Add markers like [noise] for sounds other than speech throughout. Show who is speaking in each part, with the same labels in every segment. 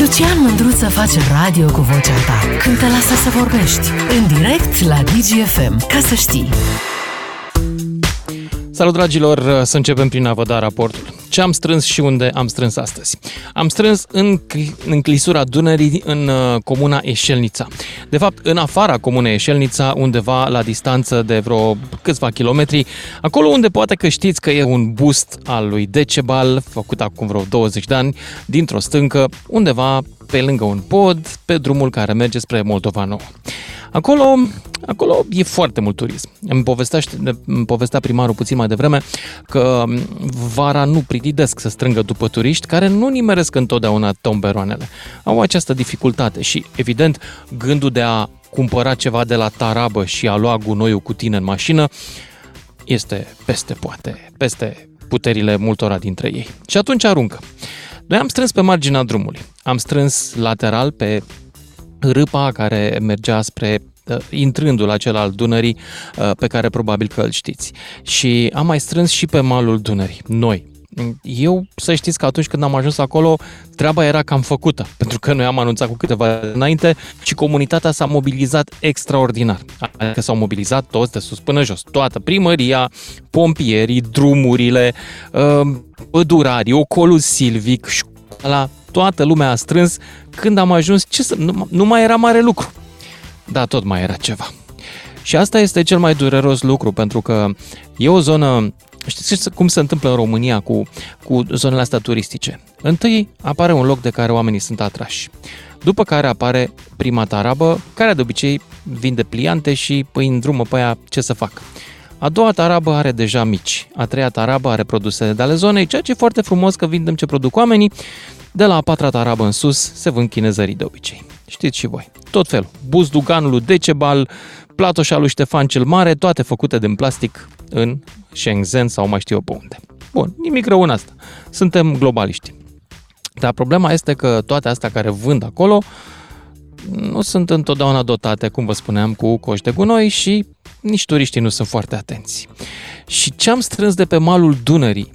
Speaker 1: Lucian Mândruță face radio cu vocea ta când te lasă să vorbești. În direct la DGFM. Ca să știi.
Speaker 2: Salut dragilor, să începem prin a vă da raportul. Ce am strâns și unde am strâns astăzi? Am strâns în, în clisura Dunării, în uh, comuna Eșelnița. De fapt, în afara comunei Eșelnița, undeva la distanță de vreo câțiva kilometri, acolo unde poate că știți că e un bust al lui Decebal, făcut acum vreo 20 de ani, dintr-o stâncă, undeva pe lângă un pod, pe drumul care merge spre Moldova Nouă. Acolo, acolo e foarte mult turism. Îmi povestea, îmi povestea primarul puțin mai devreme că vara nu prididesc să strângă după turiști care nu nimeresc întotdeauna tomberoanele. Au această dificultate și, evident, gândul de a cumpăra ceva de la tarabă și a lua gunoiul cu tine în mașină este peste poate, peste puterile multora dintre ei. Și atunci aruncă. Noi am strâns pe marginea drumului. Am strâns lateral pe râpa care mergea spre uh, intrândul acela al Dunării uh, pe care probabil că îl știți. Și am mai strâns și pe malul Dunării, noi. Eu să știți că atunci când am ajuns acolo, treaba era cam făcută, [laughs] pentru că noi am anunțat cu câteva înainte și comunitatea s-a mobilizat extraordinar. Adică s-au mobilizat toți de sus până jos, toată primăria, pompierii, drumurile, uh, pădurarii, ocolul silvic, școala, toată lumea a strâns. Când am ajuns, ce să, nu, nu mai era mare lucru. Da, tot mai era ceva. Și asta este cel mai dureros lucru, pentru că e o zonă Știți cum se întâmplă în România cu, cu zonele astea turistice? Întâi apare un loc de care oamenii sunt atrași. După care apare prima tarabă, care de obicei vinde pliante și îi îndrumă pe aia ce să facă. A doua tarabă are deja mici. A treia tarabă are produse de ale zonei, ceea ce e foarte frumos că vindem ce produc oamenii. De la a patra tarabă în sus se vând chinezării de obicei. Știți și voi. Tot felul. Buzduganul Decebal, platoșa lui Ștefan cel Mare, toate făcute din plastic în Shenzhen sau mai știu eu pe unde. Bun, nimic rău în asta. Suntem globaliști. Dar problema este că toate astea care vând acolo nu sunt întotdeauna dotate, cum vă spuneam, cu coși de gunoi și nici turiștii nu sunt foarte atenți. Și ce am strâns de pe malul Dunării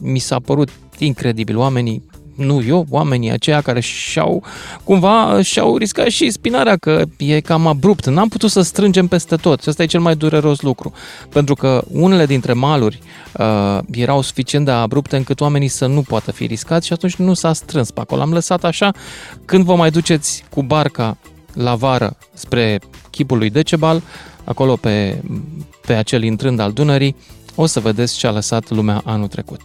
Speaker 2: mi s-a părut incredibil. Oamenii nu eu, oamenii aceia care și-au, cumva, și-au riscat și spinarea, că e cam abrupt. N-am putut să strângem peste tot și asta e cel mai dureros lucru. Pentru că unele dintre maluri uh, erau suficient de abrupte încât oamenii să nu poată fi riscați și atunci nu s-a strâns pe acolo. Am lăsat așa, când vă mai duceți cu barca la vară spre chipul lui Decebal, acolo pe, pe acel intrând al Dunării, o să vedeți ce a lăsat lumea anul trecut.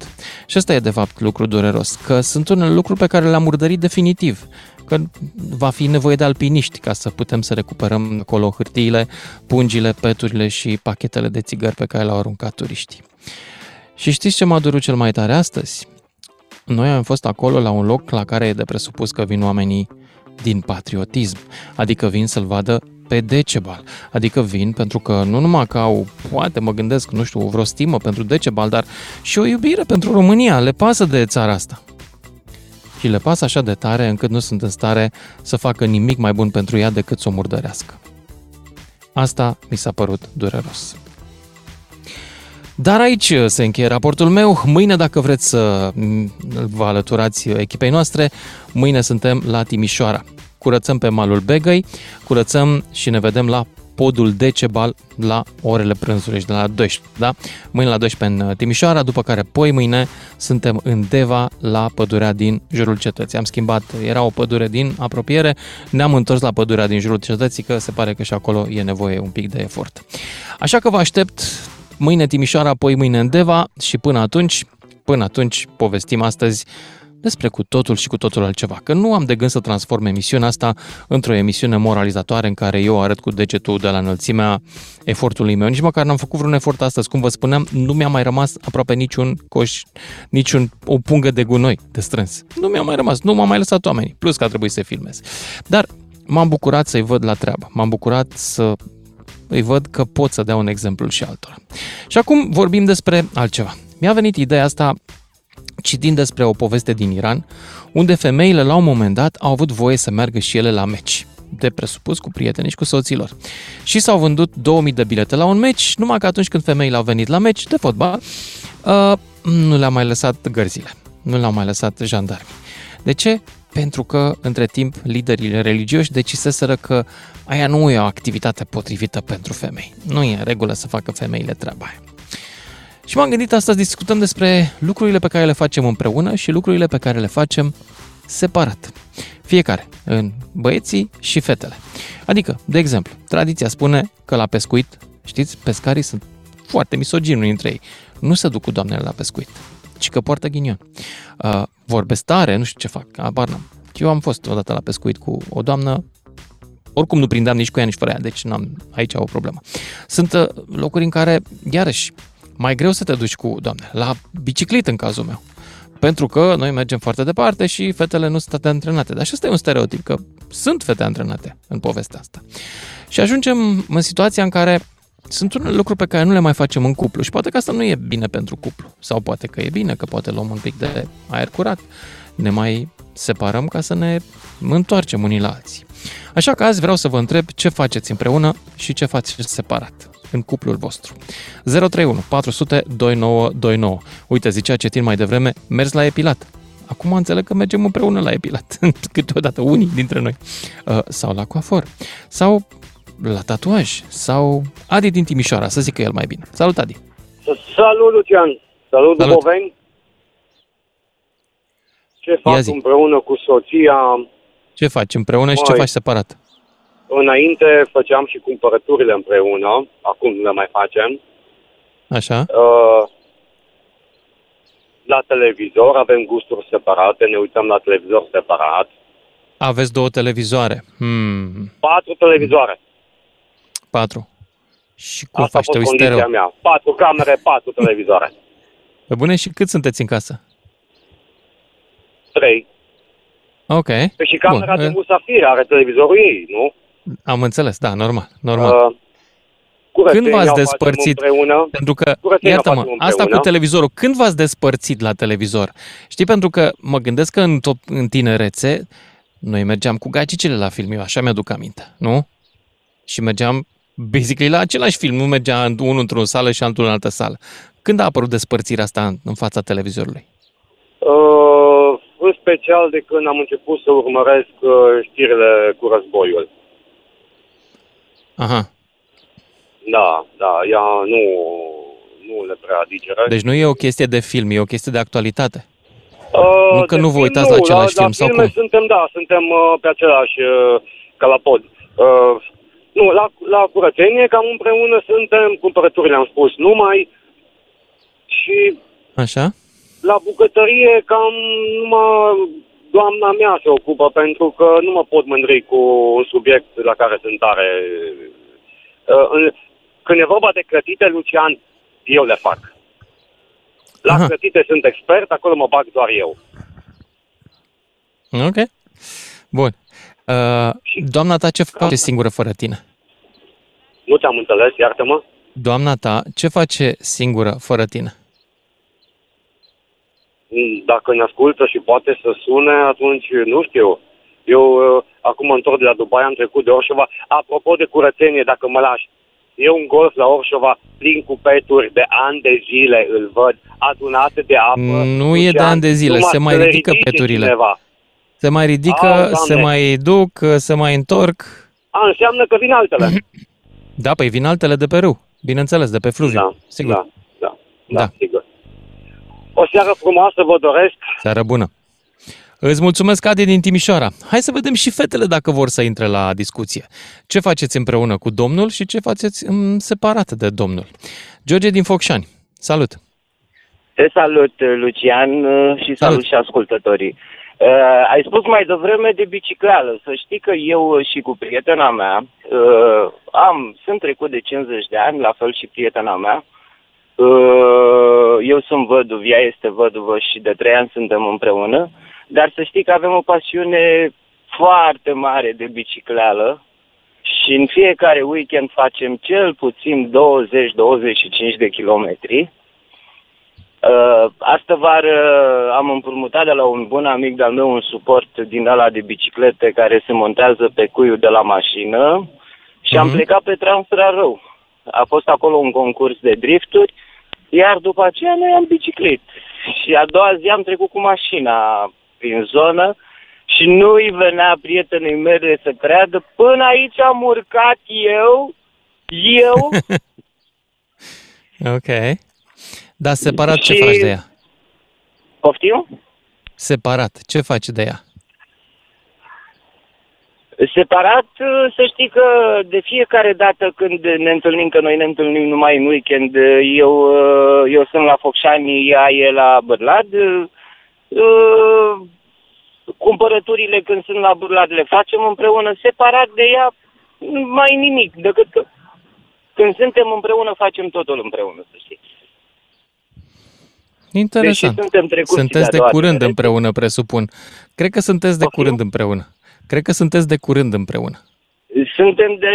Speaker 2: Și ăsta e de fapt lucru dureros, că sunt unele lucruri pe care le-am urdărit definitiv, că va fi nevoie de alpiniști ca să putem să recuperăm acolo hârtiile, pungile, peturile și pachetele de țigări pe care le-au aruncat turiștii. Și știți ce m-a durut cel mai tare astăzi? Noi am fost acolo la un loc la care e de presupus că vin oamenii din patriotism, adică vin să-l vadă pe Decebal. Adică vin pentru că nu numai că au, poate mă gândesc, nu știu, vreo stimă pentru Decebal, dar și o iubire pentru România. Le pasă de țara asta. Și le pasă așa de tare încât nu sunt în stare să facă nimic mai bun pentru ea decât să o murdărească. Asta mi s-a părut dureros. Dar aici se încheie raportul meu. Mâine, dacă vreți să vă alăturați echipei noastre, mâine suntem la Timișoara curățăm pe malul Begăi, curățăm și ne vedem la podul Decebal la orele prânzului de la 12, da? Mâine la 12 în uh, Timișoara, după care poi mâine suntem în Deva la pădurea din jurul cetății. Am schimbat, era o pădure din apropiere, ne-am întors la pădurea din jurul cetății, că se pare că și acolo e nevoie un pic de efort. Așa că vă aștept mâine Timișoara, poi mâine în Deva și până atunci, până atunci povestim astăzi despre cu totul și cu totul altceva. Că nu am de gând să transform emisiunea asta într-o emisiune moralizatoare în care eu arăt cu degetul de la înălțimea efortului meu. Nici măcar n-am făcut vreun efort astăzi. Cum vă spuneam, nu mi-a mai rămas aproape niciun coș, niciun o pungă de gunoi de strâns. Nu mi-a mai rămas, nu m-am mai lăsat oamenii. Plus că a trebuit să filmez. Dar m-am bucurat să-i văd la treabă. M-am bucurat să îi văd că pot să dea un exemplu și altora. Și acum vorbim despre altceva. Mi-a venit ideea asta citind despre o poveste din Iran, unde femeile la un moment dat au avut voie să meargă și ele la meci de presupus cu prietenii și cu soților. Și s-au vândut 2000 de bilete la un meci, numai că atunci când femeile au venit la meci de fotbal, uh, nu le-a mai lăsat gărzile, nu le-au mai lăsat jandarmi. De ce? pentru că, între timp, liderii religioși deciseseră că aia nu e o activitate potrivită pentru femei. Nu e în regulă să facă femeile treaba aia. Și m-am gândit astăzi discutăm despre lucrurile pe care le facem împreună și lucrurile pe care le facem separat. Fiecare, în băieții și fetele. Adică, de exemplu, tradiția spune că la pescuit, știți, pescarii sunt foarte misogini unii dintre ei. Nu se duc cu doamnele la pescuit, ci că poartă ghinion. Uh, vorbesc tare, nu știu ce fac, abar n-am. Eu am fost odată la pescuit cu o doamnă, oricum nu prindeam nici cu ea, nici fără ea, deci n-am aici o problemă. Sunt uh, locuri în care, iarăși, mai greu să te duci cu doamne, la biciclită în cazul meu. Pentru că noi mergem foarte departe și fetele nu sunt atât antrenate. Dar și ăsta e un stereotip, că sunt fete antrenate în povestea asta. Și ajungem în situația în care sunt unele lucruri pe care nu le mai facem în cuplu și poate că asta nu e bine pentru cuplu. Sau poate că e bine, că poate luăm un pic de aer curat. Ne mai separăm ca să ne întoarcem unii la alții. Așa că azi vreau să vă întreb ce faceți împreună și ce faceți separat în cuplul vostru. 031 400 2929. Uite, zicea Cetin mai devreme, mers la epilat. Acum înțeleg că mergem împreună la epilat, [laughs] câteodată unii dintre noi. Uh, sau la coafor. Sau la tatuaj. Sau Adi din Timișoara, să zic că el mai bine. Salut, Adi!
Speaker 3: Salut, Lucian! Salut, Salut. Boveni! Ce fac împreună cu soția?
Speaker 2: Ce faci împreună Mai, și ce faci separat?
Speaker 3: Înainte făceam și cumpărăturile împreună, acum nu le mai facem.
Speaker 2: Așa. Uh,
Speaker 3: la televizor avem gusturi separate, ne uităm la televizor separat.
Speaker 2: Aveți două televizoare. Hmm.
Speaker 3: Patru televizoare.
Speaker 2: Patru. Și cum Asta faci? Te stereo?
Speaker 3: mea. Patru camere, patru [laughs] televizoare.
Speaker 2: Pe bune, și cât sunteți în casă?
Speaker 3: Trei.
Speaker 2: Ok.
Speaker 3: Păi și camera Bun. de musafir are televizorul ei, nu?
Speaker 2: Am înțeles, da, normal, normal. Uh, când v-ați despărțit? Împreună. Pentru că, iartă-mă, asta cu televizorul, când v-ați despărțit la televizor? Știi, pentru că mă gândesc că în, tot, în tinerețe noi mergeam cu gagicile la film, eu așa mi-aduc aminte, nu? Și mergeam basically la același film, nu mergea unul într-o sală și altul în altă sală. Când a apărut despărțirea asta în, în fața televizorului?
Speaker 3: Uh, în special de când am început să urmăresc uh, știrile cu războiul.
Speaker 2: Aha.
Speaker 3: Da, da, ea nu, nu le prea digeră.
Speaker 2: Deci nu e o chestie de film, e o chestie de actualitate. Uh, nu că nu vă uitați nu, la același la, film
Speaker 3: la
Speaker 2: sau cum?
Speaker 3: suntem, da, suntem uh, pe același uh, ca la pod. Uh, nu, la, la curățenie cam împreună suntem, cumpărăturile am spus numai și...
Speaker 2: Așa?
Speaker 3: La bucătărie cam numai doamna mea se ocupă, pentru că nu mă pot mândri cu un subiect la care sunt tare. Uh, când e vorba de clătite, Lucian, eu le fac. La Aha. clătite sunt expert, acolo mă bag doar eu.
Speaker 2: Ok. Bun. Uh, doamna ta ce face singură fără tine?
Speaker 3: Nu te-am înțeles, iartă-mă.
Speaker 2: Doamna ta ce face singură fără tine?
Speaker 3: dacă ne ascultă și poate să sune, atunci nu știu. Eu uh, acum întorc de la Dubai, am trecut de Orșova. Apropo de curățenie, dacă mă lași, e un golf la Orșova plin cu peturi de ani de zile, îl văd, adunate de apă.
Speaker 2: Nu e de ani de zile, se mai ridică peturile. Cineva. Se mai ridică, A, se mai duc, se mai întorc.
Speaker 3: A, înseamnă că vin altele. [clears throat]
Speaker 2: Da, păi vin altele de pe râu, bineînțeles, de pe fluviu, da, sigur.
Speaker 3: Da, da, da, da. sigur. O seară frumoasă vă doresc.
Speaker 2: Seară bună. Îți mulțumesc, Adi din Timișoara. Hai să vedem și fetele dacă vor să intre la discuție. Ce faceți împreună cu domnul și ce faceți separat de domnul? George din Focșani, salut!
Speaker 4: Te salut, Lucian, și salut, salut și ascultătorii. Uh, ai spus mai devreme de bicicleală. Să știi că eu și cu prietena mea uh, am, sunt trecut de 50 de ani, la fel și prietena mea. Uh, eu sunt văduv, ea este văduvă și de trei ani suntem împreună, dar să știi că avem o pasiune foarte mare de bicicleală și în fiecare weekend facem cel puțin 20-25 de kilometri. Uh, astă vară am împrumutat de la un bun amic de-al meu un suport din ala de biciclete care se montează pe cuiul de la mașină și mm-hmm. am mhm. plecat pe Transrarău. A fost acolo un concurs de drifturi iar după aceea noi am biciclit. Și a doua zi am trecut cu mașina prin zonă Și nu-i venea prietenii mele să creadă. Până aici am urcat eu, eu, [laughs]
Speaker 2: Ok. Dar separat ce
Speaker 4: Și-
Speaker 2: faci de ea?
Speaker 4: poftim?
Speaker 2: Separat, ce faci de ea?
Speaker 4: Separat, să știi că de fiecare dată când ne întâlnim, că noi ne întâlnim numai în weekend, eu, eu sunt la Focșani, ea e la Bârlad, uh, cumpărăturile când sunt la Bârlad le facem împreună, separat de ea, mai nimic, decât că când suntem împreună, facem totul împreună, să știi.
Speaker 2: Interesant.
Speaker 4: Deși suntem trecuți
Speaker 2: Sunteți de
Speaker 4: de-a doua
Speaker 2: curând
Speaker 4: generație.
Speaker 2: împreună, presupun. Cred că sunteți de
Speaker 4: Poftim?
Speaker 2: curând împreună. Cred că sunteți de curând împreună.
Speaker 4: Suntem de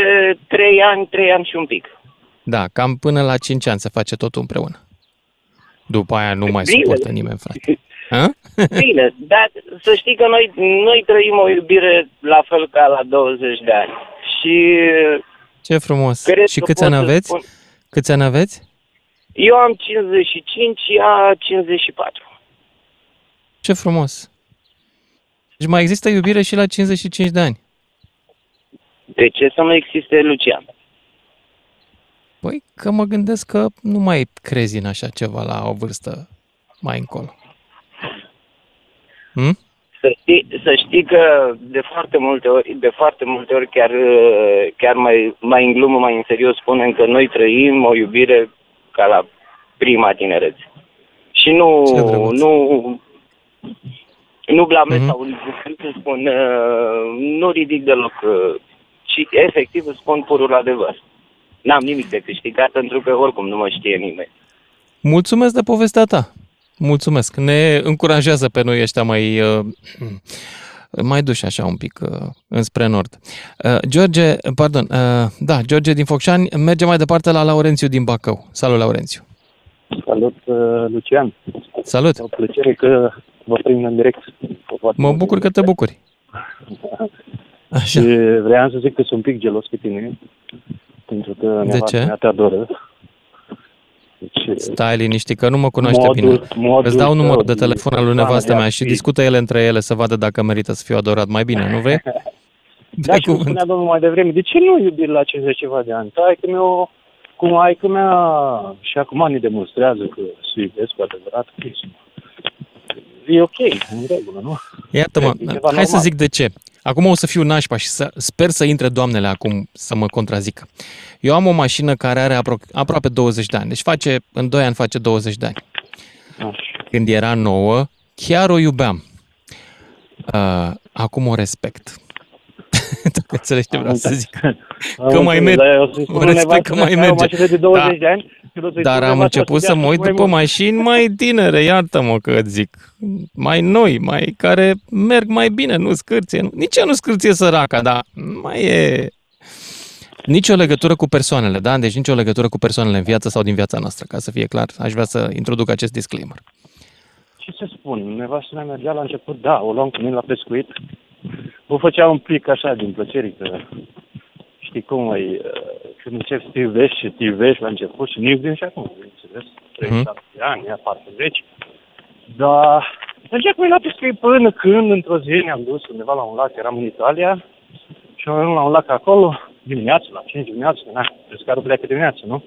Speaker 4: trei ani, trei ani și un pic.
Speaker 2: Da, cam până la 5 ani se face totul împreună. După aia nu mai
Speaker 4: Bine.
Speaker 2: suportă nimeni, frate. Ha?
Speaker 4: Bine, dar să știi că noi, noi trăim o iubire la fel ca la 20 de ani. Și
Speaker 2: Ce frumos.
Speaker 4: cred
Speaker 2: Și
Speaker 4: că
Speaker 2: câți
Speaker 4: pot
Speaker 2: ani
Speaker 4: să
Speaker 2: aveți?
Speaker 4: spun-
Speaker 2: Câți ani aveți?
Speaker 4: Eu am 55 și ea 54.
Speaker 2: Ce frumos. Deci mai există iubire și la 55 de ani.
Speaker 4: De ce să nu existe Lucian?
Speaker 2: Păi că mă gândesc că nu mai crezi în așa ceva la o vârstă mai încolo. Hm?
Speaker 4: Să știi, să știi că de foarte multe ori, de foarte multe ori chiar, uh, chiar mai, mai în glumă, mai în serios spunem că noi trăim o iubire ca la prima tinerețe. Și nu,
Speaker 2: Ce drăguț.
Speaker 4: nu, nu blamez
Speaker 2: Mhm.
Speaker 4: sau cum să spun, uh, nu ridic deloc, uh, ci efectiv îți spun purul adevăr. N-am nimic de câștigat pentru că oricum nu mă știe nimeni.
Speaker 2: Mulțumesc de povestea ta. Mulțumesc. Ne încurajează pe noi ăștia mai, uh, mai duși așa un pic uh, înspre nord. Uh, George, pardon, uh, da, George din Focșani merge mai departe la Laurențiu din Bacău. Salut, Laurențiu.
Speaker 5: Salut, uh, Lucian.
Speaker 2: Salut.
Speaker 5: E o plăcere că vă prind în direct.
Speaker 2: Mă bucur că te bucuri. [laughs]
Speaker 5: Și
Speaker 2: Așa.
Speaker 5: vreau să zic că sunt un pic gelos pe tine, pentru că nevastă
Speaker 2: ce?
Speaker 5: mea te adoră. Deci,
Speaker 2: Stai liniștit, că nu mă cunoaște
Speaker 5: modul-
Speaker 2: bine.
Speaker 5: modul
Speaker 2: Îți dau
Speaker 5: tău
Speaker 2: numărul de
Speaker 5: de-
Speaker 2: telefon al lui
Speaker 5: da,
Speaker 2: nevastă
Speaker 5: de a
Speaker 2: mea și
Speaker 5: fi.
Speaker 2: discută ele între ele să vadă dacă merită să fiu adorat mai bine, nu vrei? [laughs]
Speaker 5: Da,
Speaker 2: Pe
Speaker 5: și îmi
Speaker 2: cuvânt.
Speaker 5: spunea domnul mai devreme, de ce nu iubi la 50 ceva de ani? Tai că meu, cum ai că mea și acum ne demonstrează că se iubesc cu adevărat. E ok, în regulă, nu?
Speaker 2: Iată-mă,
Speaker 5: E ceva
Speaker 2: hai să
Speaker 5: normal.
Speaker 2: zic de ce. Acum o să fiu nașpa și să, sper să intre doamnele acum să mă contrazică. Eu am o mașină care are apro- aproape 20 de ani, deci face, în 2 ani face 20 de ani.
Speaker 5: Așa.
Speaker 2: Când era nouă, chiar o iubeam. Uh, acum o respect. [laughs] Dacă înțelegi ce vreau să zic. [laughs] Că mai merg-
Speaker 5: o
Speaker 2: respect că mai merge.
Speaker 5: O mașină de 20
Speaker 2: Da.
Speaker 5: de ani. și o să-i
Speaker 2: Dar
Speaker 5: spun
Speaker 2: am
Speaker 5: nevasta
Speaker 2: început să
Speaker 5: dea
Speaker 2: mă uit
Speaker 5: mai
Speaker 2: după
Speaker 5: mult.
Speaker 2: mașini mai tinere, iartă-mă că îți zic. Mai noi, mai care merg mai bine, nu scârție. Nu. Nici ea nu scârție săraca, dar mai e... Nici o legătură cu persoanele, da? Deci nici o legătură cu persoanele în viață sau din viața noastră, ca să fie clar. Aș vrea să introduc acest disclaimer.
Speaker 5: Ce să spun, nevastă mea mergea la început, da, o luam cu mine la pescuit. O făcea un pic așa din plăcere, că știi cum e, uh, când începi să te iubești și te iubești la început și nu iubim și acum, bineînțeles, 37 de ani, ea 40. Dar mergea cu mine la pescuit până când, într-o zi, ne-am dus undeva la un lac, eram în Italia, și am ajuns la un lac acolo, dimineața, la 5 dimineața, na, pescarul pleacă dimineața, nu?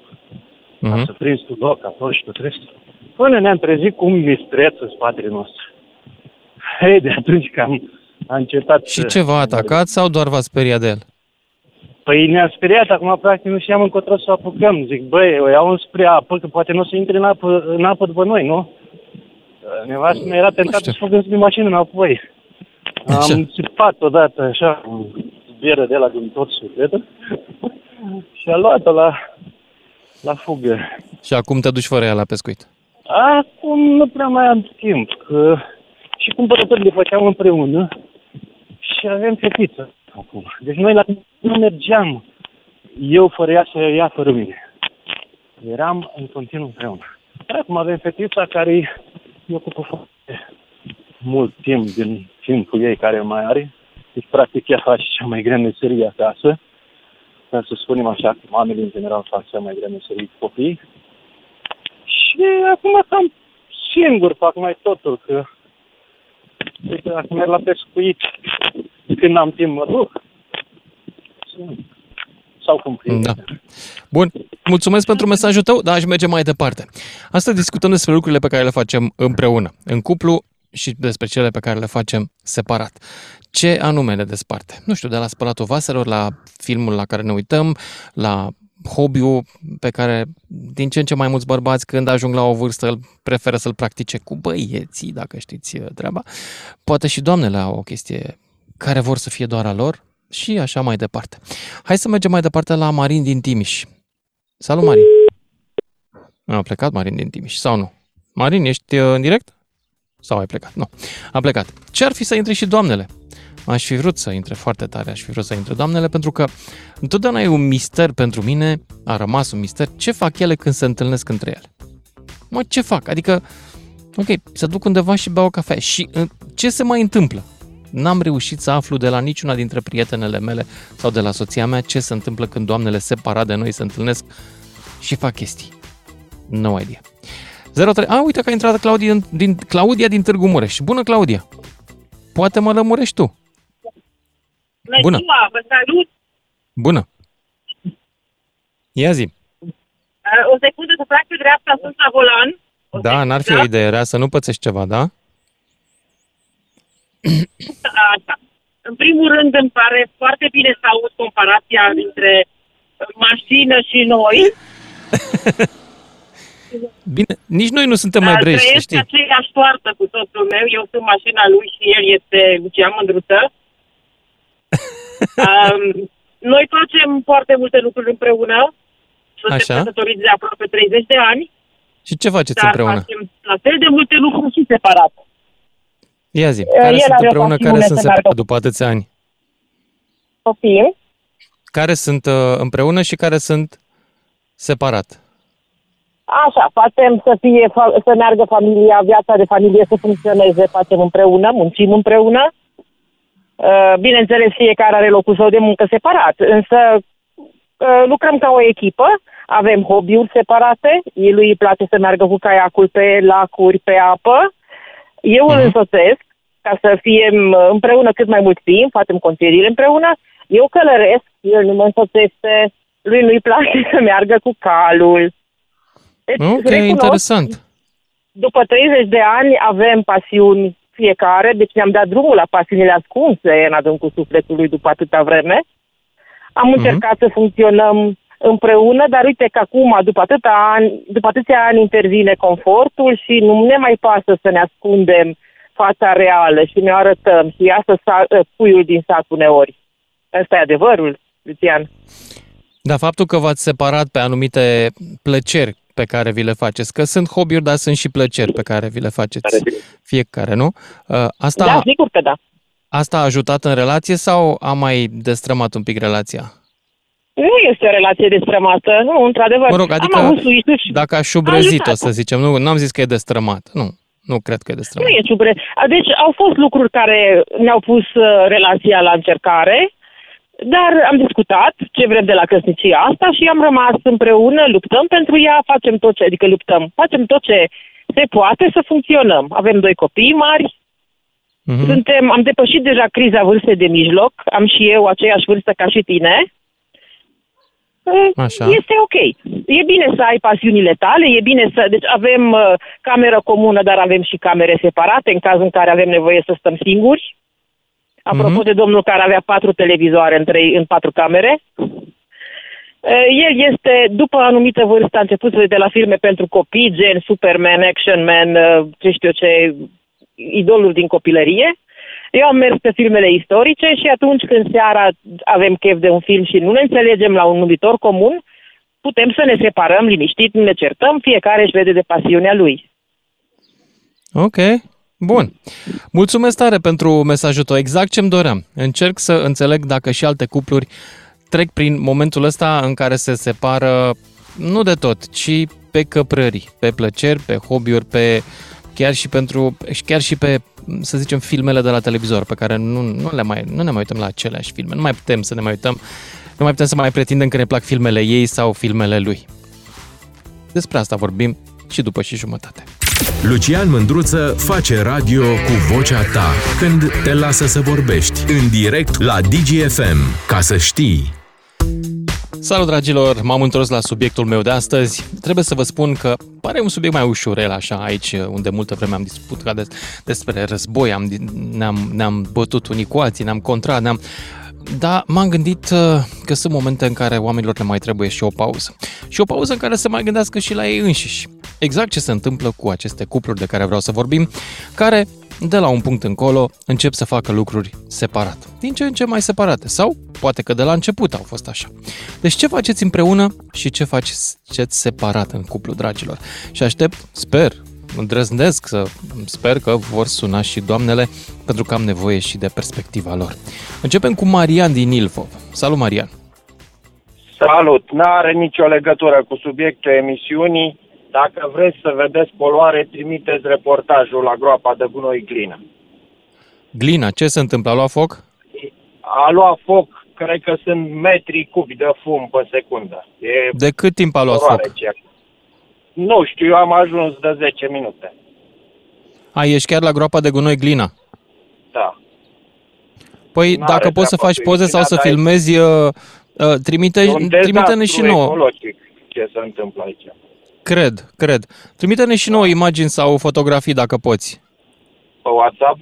Speaker 5: Ca
Speaker 2: Mhm.
Speaker 5: să prinzi tu loc acolo și tot restul. Până ne-am trezit cu un mistreț în spatele nostru. Hei, de atunci că am, a încetat
Speaker 2: Și
Speaker 5: să-
Speaker 2: ce v-a atacat sau doar v-a speriat de el?
Speaker 5: Păi ne-am speriat, acum practic nu știam încotro să o apucăm. Zic, băi, o iau înspre apă, că poate nu o să intre în apă, în apă după noi, nu? Nevastă mea era tentată
Speaker 2: știu.
Speaker 5: să fugă spre mașină înapoi.
Speaker 2: Așa.
Speaker 5: Am țipat odată, așa, un bieră de la din tot sufletul [laughs] și a luat-o la, la fugă.
Speaker 2: Și acum te duci fără ea la pescuit.
Speaker 5: Acum nu prea mai am timp, că și cumpărătorile le făceam împreună și avem fetiță acum. Deci noi la nu mergeam eu fără ea să ia fără mine. Eram în continuu împreună. Dar acum avem fetița care îi ocupă foarte mult timp din timpul ei care mai are. Deci, practic, ea face cea mai grea meserie acasă. Ca să spunem așa, că mamele, în general, fac cea mai grea meserie cu copiii. Și acum cam singur fac mai totul, că Uite, dacă merg la pescuit, când am timp mă duc. Sau cum
Speaker 2: Da. Bun, mulțumesc pentru mesajul tău, dar aș merge mai departe. Asta discutăm despre lucrurile pe care le facem împreună, în cuplu și despre cele pe care le facem separat. Ce anume ne desparte? Nu știu, de la spălatul vaselor, la filmul la care ne uităm, la hobby-ul pe care din ce în ce mai mulți bărbați când ajung la o vârstă îl preferă să-l practice cu băieții, dacă știți uh, treaba. Poate și doamnele au o chestie care vor să fie doar a lor și așa mai departe. Hai să mergem mai departe la Marin din Timiș. Salut, Marin! A plecat Marin din Timiș, sau nu? Marin, ești uh, în direct? Sau ai plecat? Nu, a plecat. Ce ar fi să intre și doamnele? Aș fi vrut să intre foarte tare, aș fi vrut să intre doamnele, pentru că întotdeauna e un mister pentru mine, a rămas un mister, ce fac ele când se întâlnesc între ele. Mă, ce fac? Adică, ok, se duc undeva și beau o cafea. Și uh, ce se mai întâmplă? N-am reușit să aflu de la niciuna dintre prietenele mele sau de la soția mea ce se întâmplă când doamnele separat de noi se întâlnesc și fac chestii. No idea. 03. A, uite că a intrat Claudia din, Claudia din Târgu Mureș. Bună, Claudia! Poate mă lămurești tu. Bună!
Speaker 6: Ziua, vă salut!
Speaker 2: Bună! Ia zi!
Speaker 6: O secundă să fac pe dreapta, sunt la volan. O
Speaker 2: da, secundă. n-ar fi o idee rea să nu pățești ceva, da?
Speaker 6: Așa. În primul rând îmi pare foarte bine să aud comparația dintre mașină și noi. [laughs]
Speaker 2: Bine, nici noi nu suntem mai brești,
Speaker 6: știi? Trăiesc aceeași toartă cu soțul meu, eu sunt mașina lui și el este Lucian Mândruță. [laughs] um, noi facem foarte multe lucruri împreună. Suntem căsătoriți de aproape 30 de ani.
Speaker 2: Și ce faceți dar împreună?
Speaker 6: facem la fel de multe lucruri și separat.
Speaker 2: Ia zi, care El sunt împreună, care sunt separat după atâția ani?
Speaker 6: Copii.
Speaker 2: Care sunt uh, împreună și care sunt separat?
Speaker 6: Așa, facem să fie, să meargă familia, viața de familie să funcționeze, facem împreună, muncim împreună. Uh, bineînțeles, fiecare are locul său de muncă separat, însă uh, lucrăm ca o echipă, avem hobby-uri separate, lui îi place să meargă cu caiacul pe lacuri, pe apă, eu uh-huh. îl mhm. însoțesc ca să fim împreună cât mai mult timp, facem concediile împreună, eu călăresc, el nu mă însoțește, lui nu-i place [laughs] să meargă cu calul,
Speaker 2: deci, ok, recunosc, interesant.
Speaker 6: După 30 de ani avem pasiuni fiecare, deci ne-am dat drumul la pasiunile ascunse în adâncul sufletului după atâta vreme. Am uh-huh. încercat să funcționăm împreună, dar uite că acum, după, atâta ani, după atâția ani, intervine confortul și nu ne mai pasă să ne ascundem fața reală și ne arătăm și iasă sa- puiul din sat uneori. Ăsta e adevărul, Lucian.
Speaker 2: Da, faptul că v-ați separat pe anumite plăceri pe care vi le faceți? Că sunt hobby-uri, dar sunt și plăceri pe care vi le faceți fiecare, nu? Uh, asta,
Speaker 6: da, sigur că da.
Speaker 2: Asta a ajutat în relație sau a mai destrămat un pic relația?
Speaker 6: Nu este o relație destrămată, nu, într-adevăr.
Speaker 2: Mă rog, adică am dacă aș șubrezit-o, să zicem, nu, n-am zis că e destrămat, nu. Nu cred că e destrămat.
Speaker 6: Nu e șubre. Deci au fost lucruri care ne-au pus uh, relația la încercare, dar am discutat ce vrem de la căsnicia asta și am rămas împreună, luptăm pentru ea, facem tot ce, adică luptăm, facem tot ce se poate să funcționăm. Avem doi copii mari, mm-hmm. suntem, am depășit deja criza vârstei de mijloc, am și eu aceeași vârstă ca și tine. Așa. Este ok. E bine să ai pasiunile tale, e bine să... Deci avem uh, cameră comună, dar avem și camere separate în cazul în care avem nevoie să stăm singuri. Apropo uh-huh. de domnul care avea patru televizoare în, trei, în patru camere, el este, după anumită vârstă, a început de la filme pentru copii, gen Superman, Action Man, ce știu ce, idolul din copilărie. Eu am mers pe filmele istorice și atunci când seara avem chef de un film și nu ne înțelegem la un numitor comun, putem să ne separăm liniștit, nu ne certăm, fiecare își vede de pasiunea lui.
Speaker 2: Ok. Bun. Mulțumesc tare pentru mesajul tău. Exact ce-mi doream. Încerc să înțeleg dacă și alte cupluri trec prin momentul ăsta în care se separă nu de tot, ci pe căprări, pe plăceri, pe hobby-uri, pe chiar și pentru chiar și pe să zicem filmele de la televizor pe care nu, nu, le mai, nu ne mai uităm la aceleași filme. Nu mai putem să ne mai uităm, nu mai putem să mai pretindem că ne plac filmele ei sau filmele lui. Despre asta vorbim și după și jumătate.
Speaker 7: Lucian Mândruță face radio cu vocea ta când te lasă să vorbești în direct la DGFM. Ca să știi!
Speaker 2: Salut, dragilor! M-am întors la subiectul meu de astăzi. Trebuie să vă spun că pare un subiect mai ușurel, așa, aici, unde multă vreme am discutat des, despre război, am, ne-am, ne-am bătut unii cu alții, ne-am contrat, ne-am... Da, m-am gândit uh, că sunt momente în care oamenilor le mai trebuie și o pauză. Și o pauză în care să mai gândească și la ei înșiși. Exact ce se întâmplă cu aceste cupluri de care vreau să vorbim, care de la un punct încolo încep să facă lucruri separat. Din ce în ce mai separate. Sau poate că de la început au fost așa. Deci ce faceți împreună și ce faceți separat în cuplu, dragilor? Și aștept, sper, îndrăznesc să sper că vor suna și doamnele pentru că am nevoie și de perspectiva lor. Începem cu Marian din Ilfov. Salut, Marian!
Speaker 8: Salut! N-are nicio legătură cu subiectul emisiunii. Dacă vreți să vedeți poluare, trimiteți reportajul la groapa de gunoi Glina.
Speaker 2: Glina, ce se întâmplă? A luat foc?
Speaker 8: A luat foc, cred că sunt metri cubi de fum pe secundă. E
Speaker 2: de cât timp a luat foc?
Speaker 8: Cer. Nu știu, eu am ajuns de 10 minute.
Speaker 2: A, ești chiar la groapa de gunoi Glina?
Speaker 8: Da.
Speaker 2: Păi N-are dacă poți să faci poze sau să filmezi, uh, uh, trimite, trimite-ne și nouă.
Speaker 8: Ecologic ce se întâmplă aici.
Speaker 2: Cred, cred. Trimite-ne și nouă imagini sau fotografii dacă poți.
Speaker 8: Pe WhatsApp?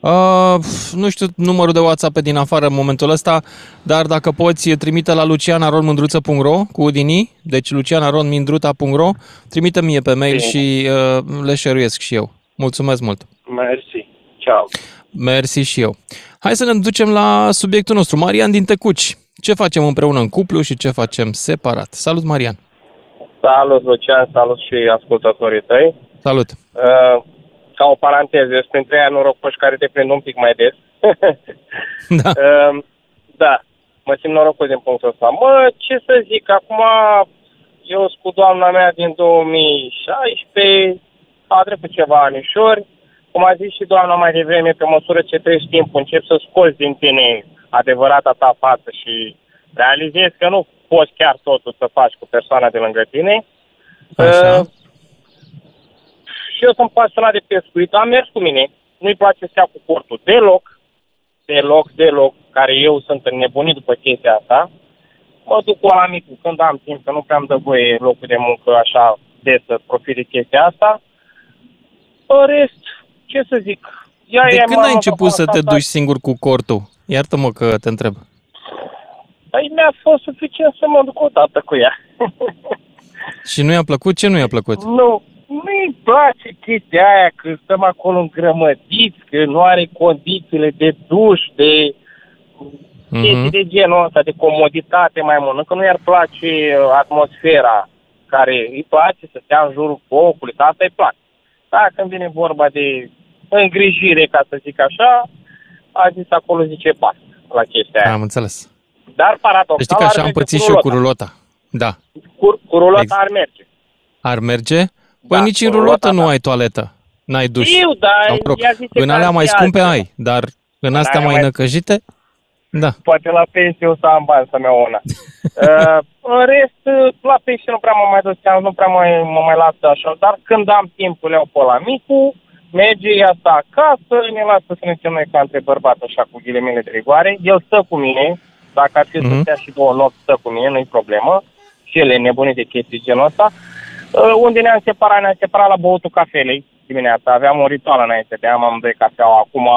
Speaker 2: Uh, nu știu numărul de WhatsApp pe din afară în momentul ăsta, dar dacă poți, trimite la lucianaronmândruță.ro cu udinii, deci lucianaronmindruta.ro, trimite mie pe mail Bine. și uh, le share și eu. Mulțumesc mult!
Speaker 8: Mersi! Ciao!
Speaker 2: Mersi și eu. Hai să ne ducem la subiectul nostru. Marian din Tecuci. Ce facem împreună în cuplu și ce facem separat? Salut, Marian!
Speaker 8: Salut, Lucian, salut și ascultătorii tăi.
Speaker 2: Salut.
Speaker 8: Uh, ca o paranteză, sunt printre aia norocoși care te prind un pic mai des. [laughs]
Speaker 2: da.
Speaker 8: Uh, da, mă simt norocos din punctul ăsta. Mă, ce să zic, acum eu sunt cu doamna mea din 2016, a trecut ceva anișori, cum a zis și doamna mai devreme, pe măsură ce treci timpul, încep să scoți din tine adevărata ta față și realizezi că nu poți chiar totul să faci cu persoana de lângă tine.
Speaker 2: Așa. Uh,
Speaker 8: și eu sunt pasionat de pescuit, am mers cu mine, nu-i place să ia cu portul deloc, deloc, deloc, care eu sunt nebunit după chestia asta. Mă duc cu amicul când am timp, că nu prea am dă voie locul de muncă așa de să profit de chestia asta. În rest, ce să zic,
Speaker 2: Ia, de când ai început să te duci singur cu cortul? Iartă-mă că te întreb.
Speaker 8: Păi mi-a fost suficient să mă duc o dată cu ea. [laughs]
Speaker 2: Și nu i-a plăcut? Ce nu i-a plăcut?
Speaker 8: Nu, nu-i place chestia aia că stăm acolo îngrămădiți, că nu are condițiile de duș, de mm-hmm. chestii de genul ăsta, de comoditate mai mult. Că nu i-ar place uh, atmosfera care îi place să stea în jurul focului, că asta îi place. Dar când vine vorba de îngrijire, ca să zic așa, a zis acolo, zice, pas la chestia aia.
Speaker 2: Am înțeles.
Speaker 8: Dar paradoxal
Speaker 2: Știi că așa am pățit și eu cu rulota. Da.
Speaker 8: Cu, cu rulota Ex- ar merge.
Speaker 2: Ar merge? Păi da, nici în rulotă nu da. ai toaletă. N-ai duș.
Speaker 8: Eu, da.
Speaker 2: În alea mai scumpe ai, dar în astea mai, mai năcăjite? Da.
Speaker 8: Poate la pensie o să am bani să-mi iau una. [laughs] uh, în rest, la pensie nu prea mă mai duc, nu prea mă, mă mai lasă așa, dar când am timp le iau pe la micu, merge, ia asta acasă, ne lasă să ne ținem noi ca între bărbat, așa, cu ghilemele de rigoare. El stă cu mine, dacă ar fi mm-hmm. să mhm. stea și două nopți, stă cu mine, nu-i problemă. Și ele nebunit de chestii genul ăsta. Uh, unde ne-am separat, ne-am separat la băutul cafelei dimineața. Aveam un ritual înainte, de am amândoi cafeaua. Acum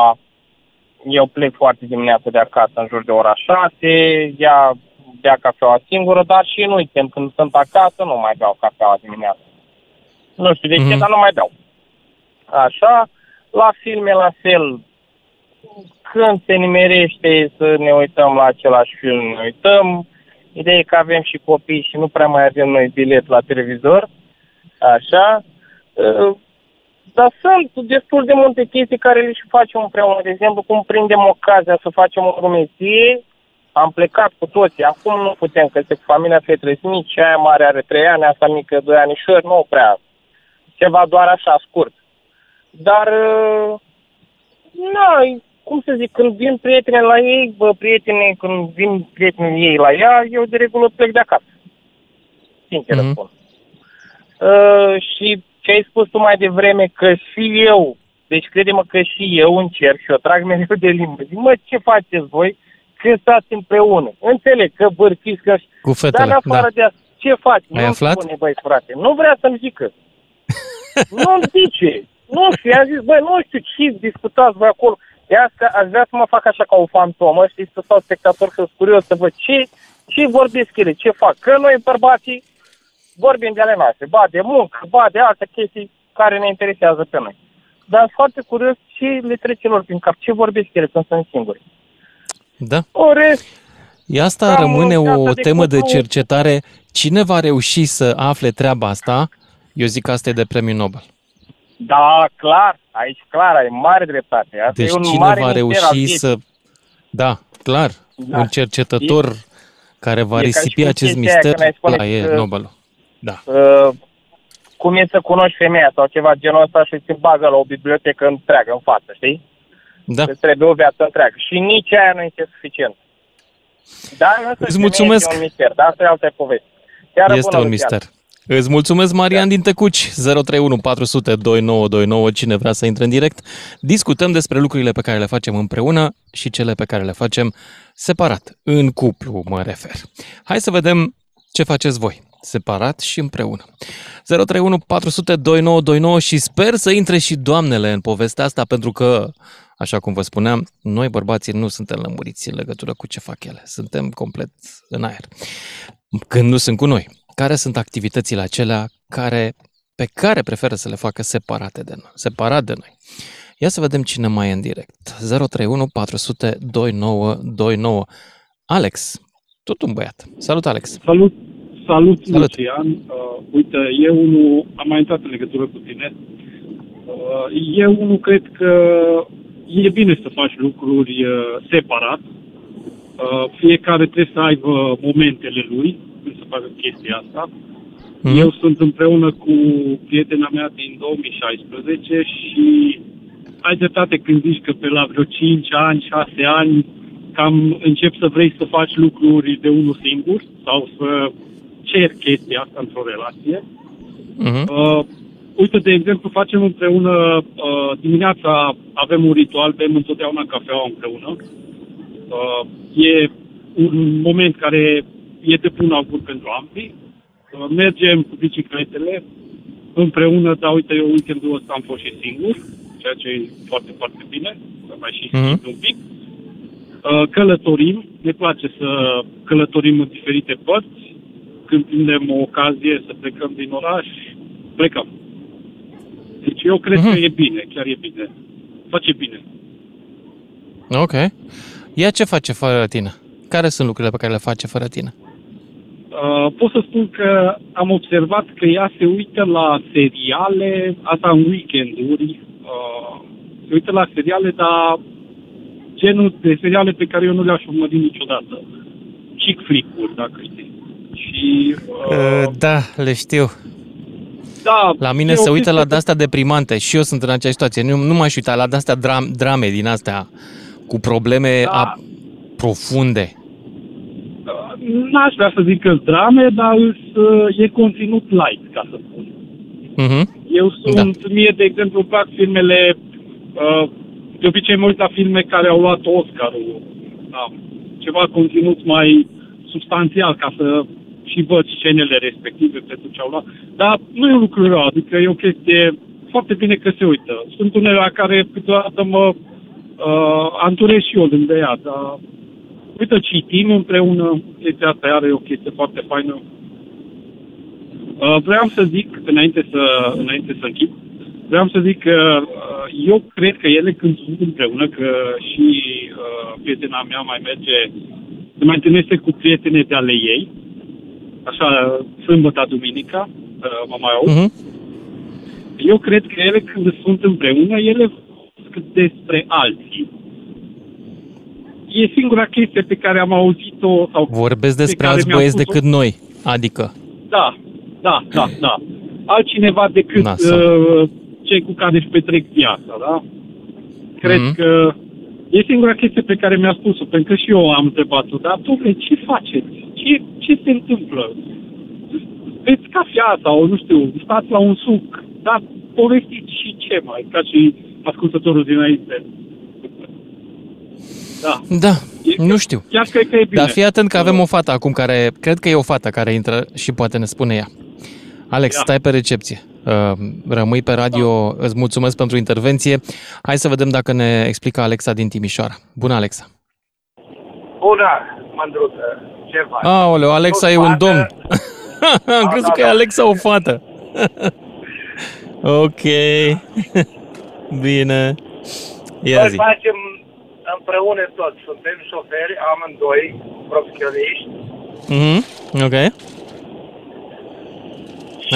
Speaker 8: eu plec foarte dimineața de acasă, în jur de ora 6, ea bea cafeaua singură, dar și în weekend, când sunt acasă, nu mai beau cafeaua dimineața. Nu știu de ce, mm-hmm. dar nu mai beau. Așa, la filme la fel, când se nimerește să ne uităm la același film, ne uităm. Ideea e că avem și copii și nu prea mai avem noi bilet la televizor. Așa. Uh, dar sunt destul de multe chestii care le și facem împreună. De exemplu, cum prindem ocazia să facem o drumeție, am plecat cu toții. Acum nu putem, că este cu familia fetele mici, aia mare are 3 ani, asta mică 2 anișori, nu prea. Ceva doar așa, scurt. Dar, uh, nu, cum să zic, când vin prietene la ei, bă, prietene, când vin prietenii ei la ea, eu de regulă plec de acasă. Sincer mm-hmm. spun. Uh, și ce ai spus tu mai devreme, că și eu, deci crede-mă că și eu încerc și eu trag mereu de limbă. Zic, mă, ce faceți voi când stați împreună? Înțeleg că bărfiți, că...
Speaker 2: Cu
Speaker 8: Dar
Speaker 2: fetele,
Speaker 8: în afară
Speaker 2: da.
Speaker 8: de asta, ce faci?
Speaker 2: Ai
Speaker 8: nu
Speaker 2: aflat?
Speaker 8: spune, băi, frate. Nu vrea să-mi zică. [laughs] Nu-mi zice. Nu știu, i-am zis, băi, nu știu ce discutați voi acolo. De asta aș vrea să mă fac așa ca o fantomă, știi, să stau spectator, că sunt curios să văd ce, ce vorbesc ele, ce fac. Că noi, bărbații, vorbim de ale noastre, ba de muncă, ba de alte chestii care ne interesează pe noi. Dar sunt foarte curios ce le trece lor prin cap, ce vorbesc ele când sunt singuri.
Speaker 2: Da.
Speaker 8: O rest,
Speaker 2: E asta
Speaker 8: Da,
Speaker 2: rămâne
Speaker 8: mă,
Speaker 2: o
Speaker 8: asta de
Speaker 2: temă de
Speaker 8: cuplu-
Speaker 2: cercetare. Cine va reuși să afle treaba asta? Eu zic că asta e de premiu Nobel.
Speaker 8: Da, clar, aici clar, ai mare dreptate. Asta
Speaker 2: Deci
Speaker 8: e un
Speaker 2: cine
Speaker 8: mare
Speaker 2: va
Speaker 8: mister al
Speaker 2: reuși
Speaker 8: vieții.
Speaker 2: să... Da, clar.
Speaker 8: Da.
Speaker 2: Un cercetător care va
Speaker 8: e ca și
Speaker 2: risipi
Speaker 8: cum
Speaker 2: acest
Speaker 8: chestia aia
Speaker 2: mister,
Speaker 8: când ai spune
Speaker 2: ăla e
Speaker 8: că-
Speaker 2: Nobelul. Da.
Speaker 8: uh, cum e să cunoști femeia sau ceva genul ăsta și ți bagă la o bibliotecă întreagă în față, știi?
Speaker 2: Da.
Speaker 8: Îți trebuie o viață întreagă. Și nici aia nu este suficient. Dar însă
Speaker 2: Îți
Speaker 8: femeia
Speaker 2: mulțumesc.
Speaker 8: este un mister, dar asta e altă poveste. Chiar
Speaker 2: Este un mister. Îți mulțumesc, Marian din Tăcuci, 031 400 2929, cine vrea să intre în direct. Discutăm despre lucrurile pe care le facem împreună și cele pe care le facem separat, în cuplu mă refer. Hai să vedem ce faceți voi, separat și împreună. 031 400 2929 și sper să intre și doamnele în povestea asta, pentru că, așa cum vă spuneam, noi bărbații nu suntem lămuriți în legătură cu ce fac ele. Suntem complet în aer. Când nu sunt cu noi. Care sunt activitățile acelea care, pe care preferă să le facă separate de noi, separat de noi? Ia să vedem cine mai e în direct. 031 400 2929. Alex, tot un băiat. Salut, Alex.
Speaker 9: Salut, salut,
Speaker 2: Salut.
Speaker 9: Lucian. Uh, uite, eu unul am mai intrat în legătură cu tine. Uh, eu unul cred că e bine să faci lucruri uh, separat. Uh, fiecare trebuie să aibă momentele lui când să facă chestia asta.
Speaker 2: Mhm.
Speaker 9: Eu sunt împreună cu prietena mea din 2016 și ai dreptate când zici că pe la vreo 5 ani, 6 ani cam încep să vrei să faci lucruri de unul singur sau să cer chestia asta într-o relație.
Speaker 2: Mhm.
Speaker 9: Uh, uite, de exemplu, facem împreună, uh, dimineața avem un ritual, bem întotdeauna cafeaua împreună. Uh, e un moment care e de bun augur pentru ambii. Uh, mergem cu bicicletele împreună, dar uite, eu weekendul ăsta am fost și singur, ceea ce e foarte, foarte bine, să mai și
Speaker 2: Mhm.
Speaker 9: schimb un pic. Uh, călătorim, ne place să călătorim în diferite părți. Când prindem o ocazie să plecăm din oraș, plecăm. Deci eu cred
Speaker 2: Mhm.
Speaker 9: că e bine, chiar e bine. Face bine.
Speaker 2: Ok. Ea ce face fără tine? Care sunt lucrurile pe care le face fără tine?
Speaker 9: Uh, pot să spun că am observat că ea se uită la seriale, asta în weekenduri, uh, se uită la seriale, dar genul de seriale pe care eu nu le-aș urmări niciodată. Chick flick-uri, dacă știi. Și, uh,
Speaker 2: Da, le știu.
Speaker 9: da,
Speaker 2: La mine
Speaker 9: e
Speaker 2: se
Speaker 9: o
Speaker 2: uită la
Speaker 9: chestie
Speaker 2: de-astea deprimante și eu sunt în aceeași situație. Nu, nu m-aș uita la de-astea dram, drame din astea cu probleme
Speaker 9: Da.
Speaker 2: a, profunde.
Speaker 9: N-aș vrea să zic că drame, dar îs, uh, e conținut light, ca să spun.
Speaker 2: Mhm.
Speaker 9: Eu sunt, da. mie, de exemplu, îmi plac filmele, uh, de obicei mă uit la filme care au luat Oscarul, da, ceva conținut mai substanțial, ca să și văd scenele respective pentru ce au luat. Dar nu e un lucru rău, adică e o chestie foarte bine că se uită. Sunt unele la care câteodată mă uh, anturez și eu lângă ea, dar uite, citim împreună, chestia asta are o chestie foarte faină. Uh, vreau să zic, înainte să, înainte să închid, vreau să zic că uh, eu cred că ele când sunt împreună, că și uh, prietena mea mai merge, se mai întâlnește cu prietene de ale ei, așa, sâmbătă, duminica, uh, mă mai aud.
Speaker 2: Mhm.
Speaker 9: Eu cred că ele când sunt împreună, ele vorbesc despre alții. E singura chestie pe care am auzit-o sau
Speaker 2: Vorbesc
Speaker 9: pe
Speaker 2: despre
Speaker 9: care
Speaker 2: alți
Speaker 9: mi-a
Speaker 2: băieți
Speaker 9: spus-o.
Speaker 2: decât noi. Adică,
Speaker 9: Da, da, da, da. Altcineva decât
Speaker 2: Nasol.
Speaker 9: uh, cei cu care își petrec viața, da? Cred
Speaker 2: Mhm.
Speaker 9: că e singura chestie pe care mi-a spus-o, pentru că și eu am întrebat-o, dar domnule, ce faceți? Ce, ce se întâmplă? Beți cafea sau, nu știu, stați la un suc. Dar povestiți și ce mai, ca și ascultătorul dinainte. Da.
Speaker 2: Da, nu știu.
Speaker 9: Chiar cred că e bine.
Speaker 2: Dar fii atent că avem o fată acum care, cred că e o fată care intră și poate ne spune ea. Alex,
Speaker 9: Ia.
Speaker 2: stai pe recepție. Uh, Rămâi pe radio, îți mulțumesc pentru intervenție. Hai să vedem dacă ne explică Alexa din Timișoara. Bună, Alexa!
Speaker 10: Bună, mândruță. Ce faci?
Speaker 2: Aoleu, Alexa
Speaker 10: Nu
Speaker 2: e un
Speaker 10: fată.
Speaker 2: domn. [laughs] Am
Speaker 10: Da,
Speaker 2: crezut
Speaker 10: da,
Speaker 2: că e
Speaker 10: da.
Speaker 2: Alexa o fată. [laughs] ok. [laughs] Bine. Ia
Speaker 10: Noi
Speaker 2: zi.
Speaker 10: facem împreună tot. Suntem șoferi, amândoi, profesioniști.
Speaker 2: Mhm. Ok.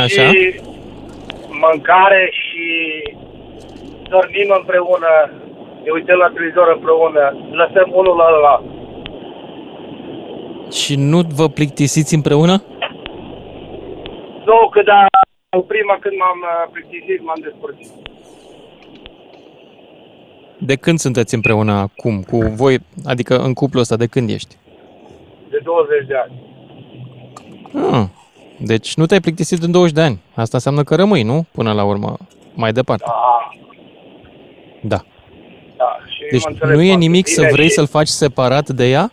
Speaker 2: Așa.
Speaker 10: Și mâncare și dormim împreună, ne uităm la televizor împreună, lăsăm unul la ăla.
Speaker 2: Și nu vă plictisiți împreună?
Speaker 10: Nu, că da, prima când m-am uh, plictisit, m-am despărțit.
Speaker 2: De când sunteți împreună acum cu voi, adică în cuplul ăsta, de când ești?
Speaker 10: De 20 de ani.
Speaker 2: Ah, deci nu te-ai plictisit în 20 de ani. Asta înseamnă că rămâi, nu? Până la urmă, mai departe.
Speaker 10: Da,
Speaker 2: Da.
Speaker 10: da. Și
Speaker 2: Deci
Speaker 10: mă înțeleg
Speaker 2: nu e
Speaker 10: foarte
Speaker 2: nimic să
Speaker 10: bine
Speaker 2: vrei
Speaker 10: și-
Speaker 2: să-l faci separat de ea?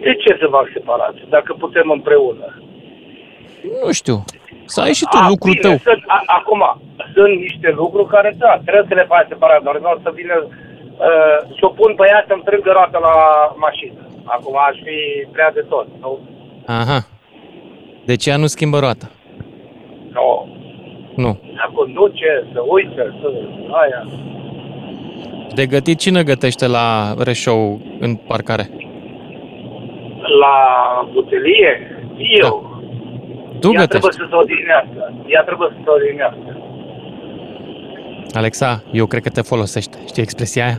Speaker 10: De ce să fac separat, dacă putem împreună?
Speaker 2: Nu știu. Să ai și tu
Speaker 10: A,
Speaker 2: lucrul
Speaker 10: Ah, bine,
Speaker 2: tău.
Speaker 10: Sunt, a, acum, sunt niște lucruri care, da, trebuie să le faci separat. Normal să vină uh, și o pun pe ea să-mi strângă roata la mașină. Acum aș fi prea de tot, nu?
Speaker 2: Aha. Deci ea nu schimbă roata.
Speaker 10: Nu.
Speaker 2: Nu.
Speaker 10: Acum duce, să uită, să aia.
Speaker 2: De gătit cine gătește la Reșou în parcare?
Speaker 10: La butelie, eu.
Speaker 2: Tu
Speaker 10: ea trebuie
Speaker 2: gătești.
Speaker 10: să se odihnească. Ea trebuie să se odihnească.
Speaker 2: Alexa, eu cred că te folosește. Știi expresia aia?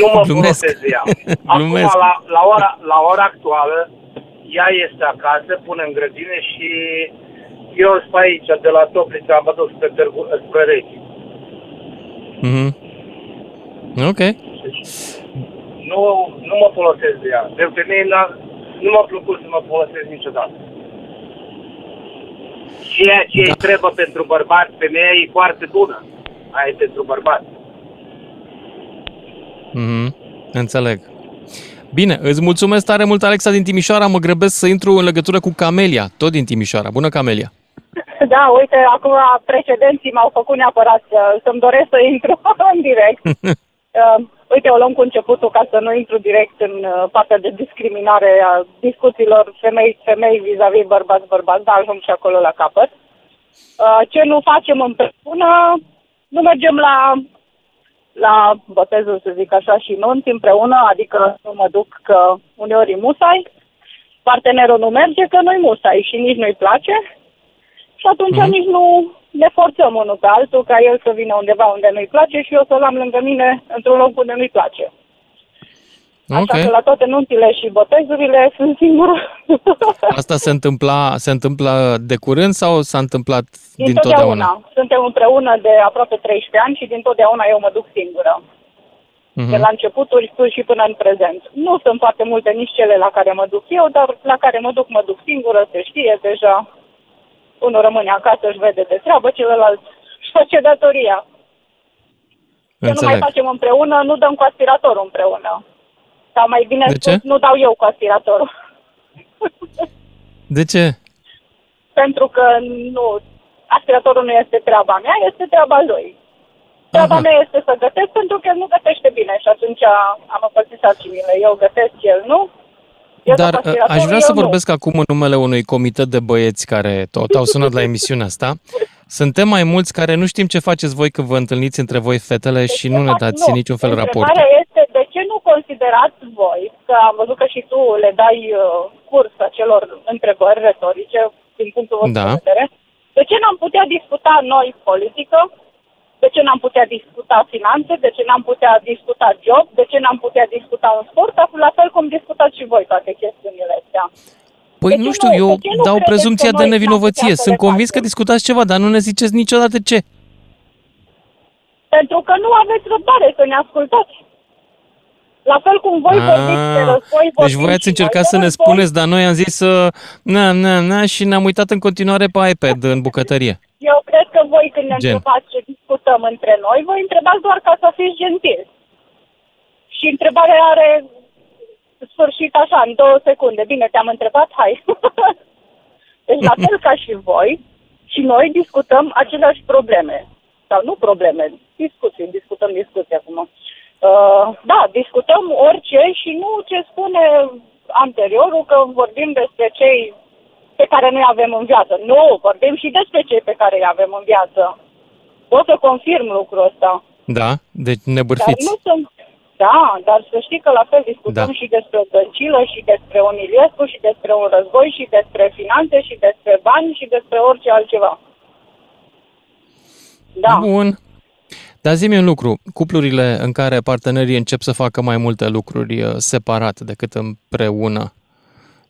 Speaker 10: Nu mă
Speaker 2: Glumesc.
Speaker 10: folosesc de ea. [laughs] Acum,
Speaker 2: Glumesc.
Speaker 10: la, la, ora, la ora actuală, ea este acasă, pune în grădine și eu sunt pe aici, de la Toplița, mă duc spre, Târgu, spre Rechi.
Speaker 2: Mhm. Ok.
Speaker 10: Nu, nu mă folosesc de ea. De femeie n-a- nu m-a plăcut să mă folosesc niciodată. Ceea ce da. îi trebuie pentru bărbat, femeia e foarte bună. Aia e pentru bărbat.
Speaker 2: Mhm. Înțeleg. Bine, îți mulțumesc tare mult, Alexa din Timișoara. Mă grăbesc să intru în legătură cu Camelia, tot din Timișoara. Bună, Camelia! [laughs]
Speaker 11: Da, uite, acum precedenții m-au făcut neapărat să, să-mi doresc să intru [laughs] în direct. [laughs] Uh, uite, o luăm cu începutul ca să nu intru direct în uh, partea de discriminare a discuțiilor femei-femei vis-a-vis bărbați-bărbați, dar ajung și acolo la capăt. Uh, ce nu facem împreună, nu mergem la, la botezul, să zic așa, și nunți împreună, adică nu mă duc că uneori e musai, partenerul nu merge că nu-i musai și nici nu-i place și atunci
Speaker 2: Mhm.
Speaker 11: mm-hmm. nici nu ne forțăm unul pe altul ca el să vină undeva unde nu-i place și eu să-l am lângă mine într-un loc unde nu-i place.
Speaker 2: Ok.
Speaker 11: Așa că la toate nunțile și botezurile sunt singură. [laughs]
Speaker 2: Asta se întâmpla, se întâmplă de curând sau s-a întâmplat din
Speaker 11: Dintotdeauna.
Speaker 2: totdeauna?
Speaker 11: Suntem împreună de aproape 13 ani și dintotdeauna eu mă duc singură.
Speaker 2: Mhm.
Speaker 11: De la începuturi până și până în prezent. Nu sunt foarte multe nici cele la care mă duc eu, dar la care mă duc, mă duc singură, se știe deja. Unul rămâne acasă, își vede de treabă, celălalt își face datoria. Ce nu mai
Speaker 2: Înțeleg.
Speaker 11: facem împreună, nu dăm cu aspiratorul împreună. Sau mai bine
Speaker 2: De ce?
Speaker 11: spus, nu dau eu cu aspiratorul.
Speaker 2: De ce?
Speaker 11: Pentru că nu, aspiratorul nu este treaba mea, este treaba lui. Treaba
Speaker 2: Aha.
Speaker 11: mea este să gătesc pentru că el nu gătește bine și atunci am împărțit sarcinile. Eu gătesc, el nu. Eu
Speaker 2: Dar
Speaker 11: dau cu
Speaker 2: uh, aș
Speaker 11: aspiratorul,
Speaker 2: vrea
Speaker 11: eu
Speaker 2: să
Speaker 11: nu.
Speaker 2: vorbesc acum în numele unui comitet de băieți care tot au sunat la emisiunea asta. Suntem mai mulți care nu știm ce faceți voi când vă întâlniți între voi fetele și nu ne dați niciun fel raport.
Speaker 11: Întrebarea este de ce nu considerați voi, că am văzut că și tu le dai uh, curs acelor întrebări retorice din punctul vostru
Speaker 2: Da.
Speaker 11: de vedere, de ce n-am putea discuta noi politică, de ce n-am putea discuta finanțe, de ce n-am putea discuta job, de ce n-am putea discuta un sport, la fel cum discutați și voi toate chestiunile astea.
Speaker 2: Păi
Speaker 11: De ce
Speaker 2: nu știu,
Speaker 11: nu-
Speaker 2: eu
Speaker 11: de ce nu
Speaker 2: dau
Speaker 11: credeți
Speaker 2: prezumția
Speaker 11: că
Speaker 2: de
Speaker 11: noi n-am
Speaker 2: nevinovăție.
Speaker 11: putea să
Speaker 2: Sunt
Speaker 11: le
Speaker 2: convins că
Speaker 11: facem?
Speaker 2: discutați ceva, dar nu ne ziceți niciodată ce.
Speaker 11: Pentru că nu aveți răbdare să ne ascultați. La fel cum voi vorbiți de război,
Speaker 2: Deci
Speaker 11: vorbim
Speaker 2: voi ați
Speaker 11: și
Speaker 2: încercat
Speaker 11: noi
Speaker 2: să
Speaker 11: de
Speaker 2: ne
Speaker 11: război.
Speaker 2: spuneți, dar noi am zis să... Na, na, na, și ne-am uitat în continuare pe iPad în bucătărie.
Speaker 11: Eu cred că voi când ne
Speaker 2: Gen.
Speaker 11: întrebați ce discutăm între noi, voi întrebați doar ca să fiți gentil. Și întrebarea are sfârșit așa, în două secunde. Bine, te-am întrebat, hai. [laughs] deci la fel ca și voi, și noi discutăm aceleași probleme. Sau nu probleme, discuții, discutăm discuții acum. Uh, da, discutăm orice și nu ce spune anteriorul, că vorbim despre cei pe care noi avem în viață. Nu, vorbim și despre cei pe care îi avem în viață. Pot să confirm lucrul ăsta.
Speaker 2: Da? Deci
Speaker 11: Dar
Speaker 2: nebârfiți.
Speaker 11: nu sunt... Da, dar să știi că la fel discutăm
Speaker 2: Da.
Speaker 11: și despre o dăncilă și despre un Iliescu și despre un război și despre finanțe și despre bani și despre orice altceva. Da.
Speaker 2: Bun. Dar zi-mi un lucru, cuplurile în care partenerii încep să facă mai multe lucruri uh, separat decât împreună,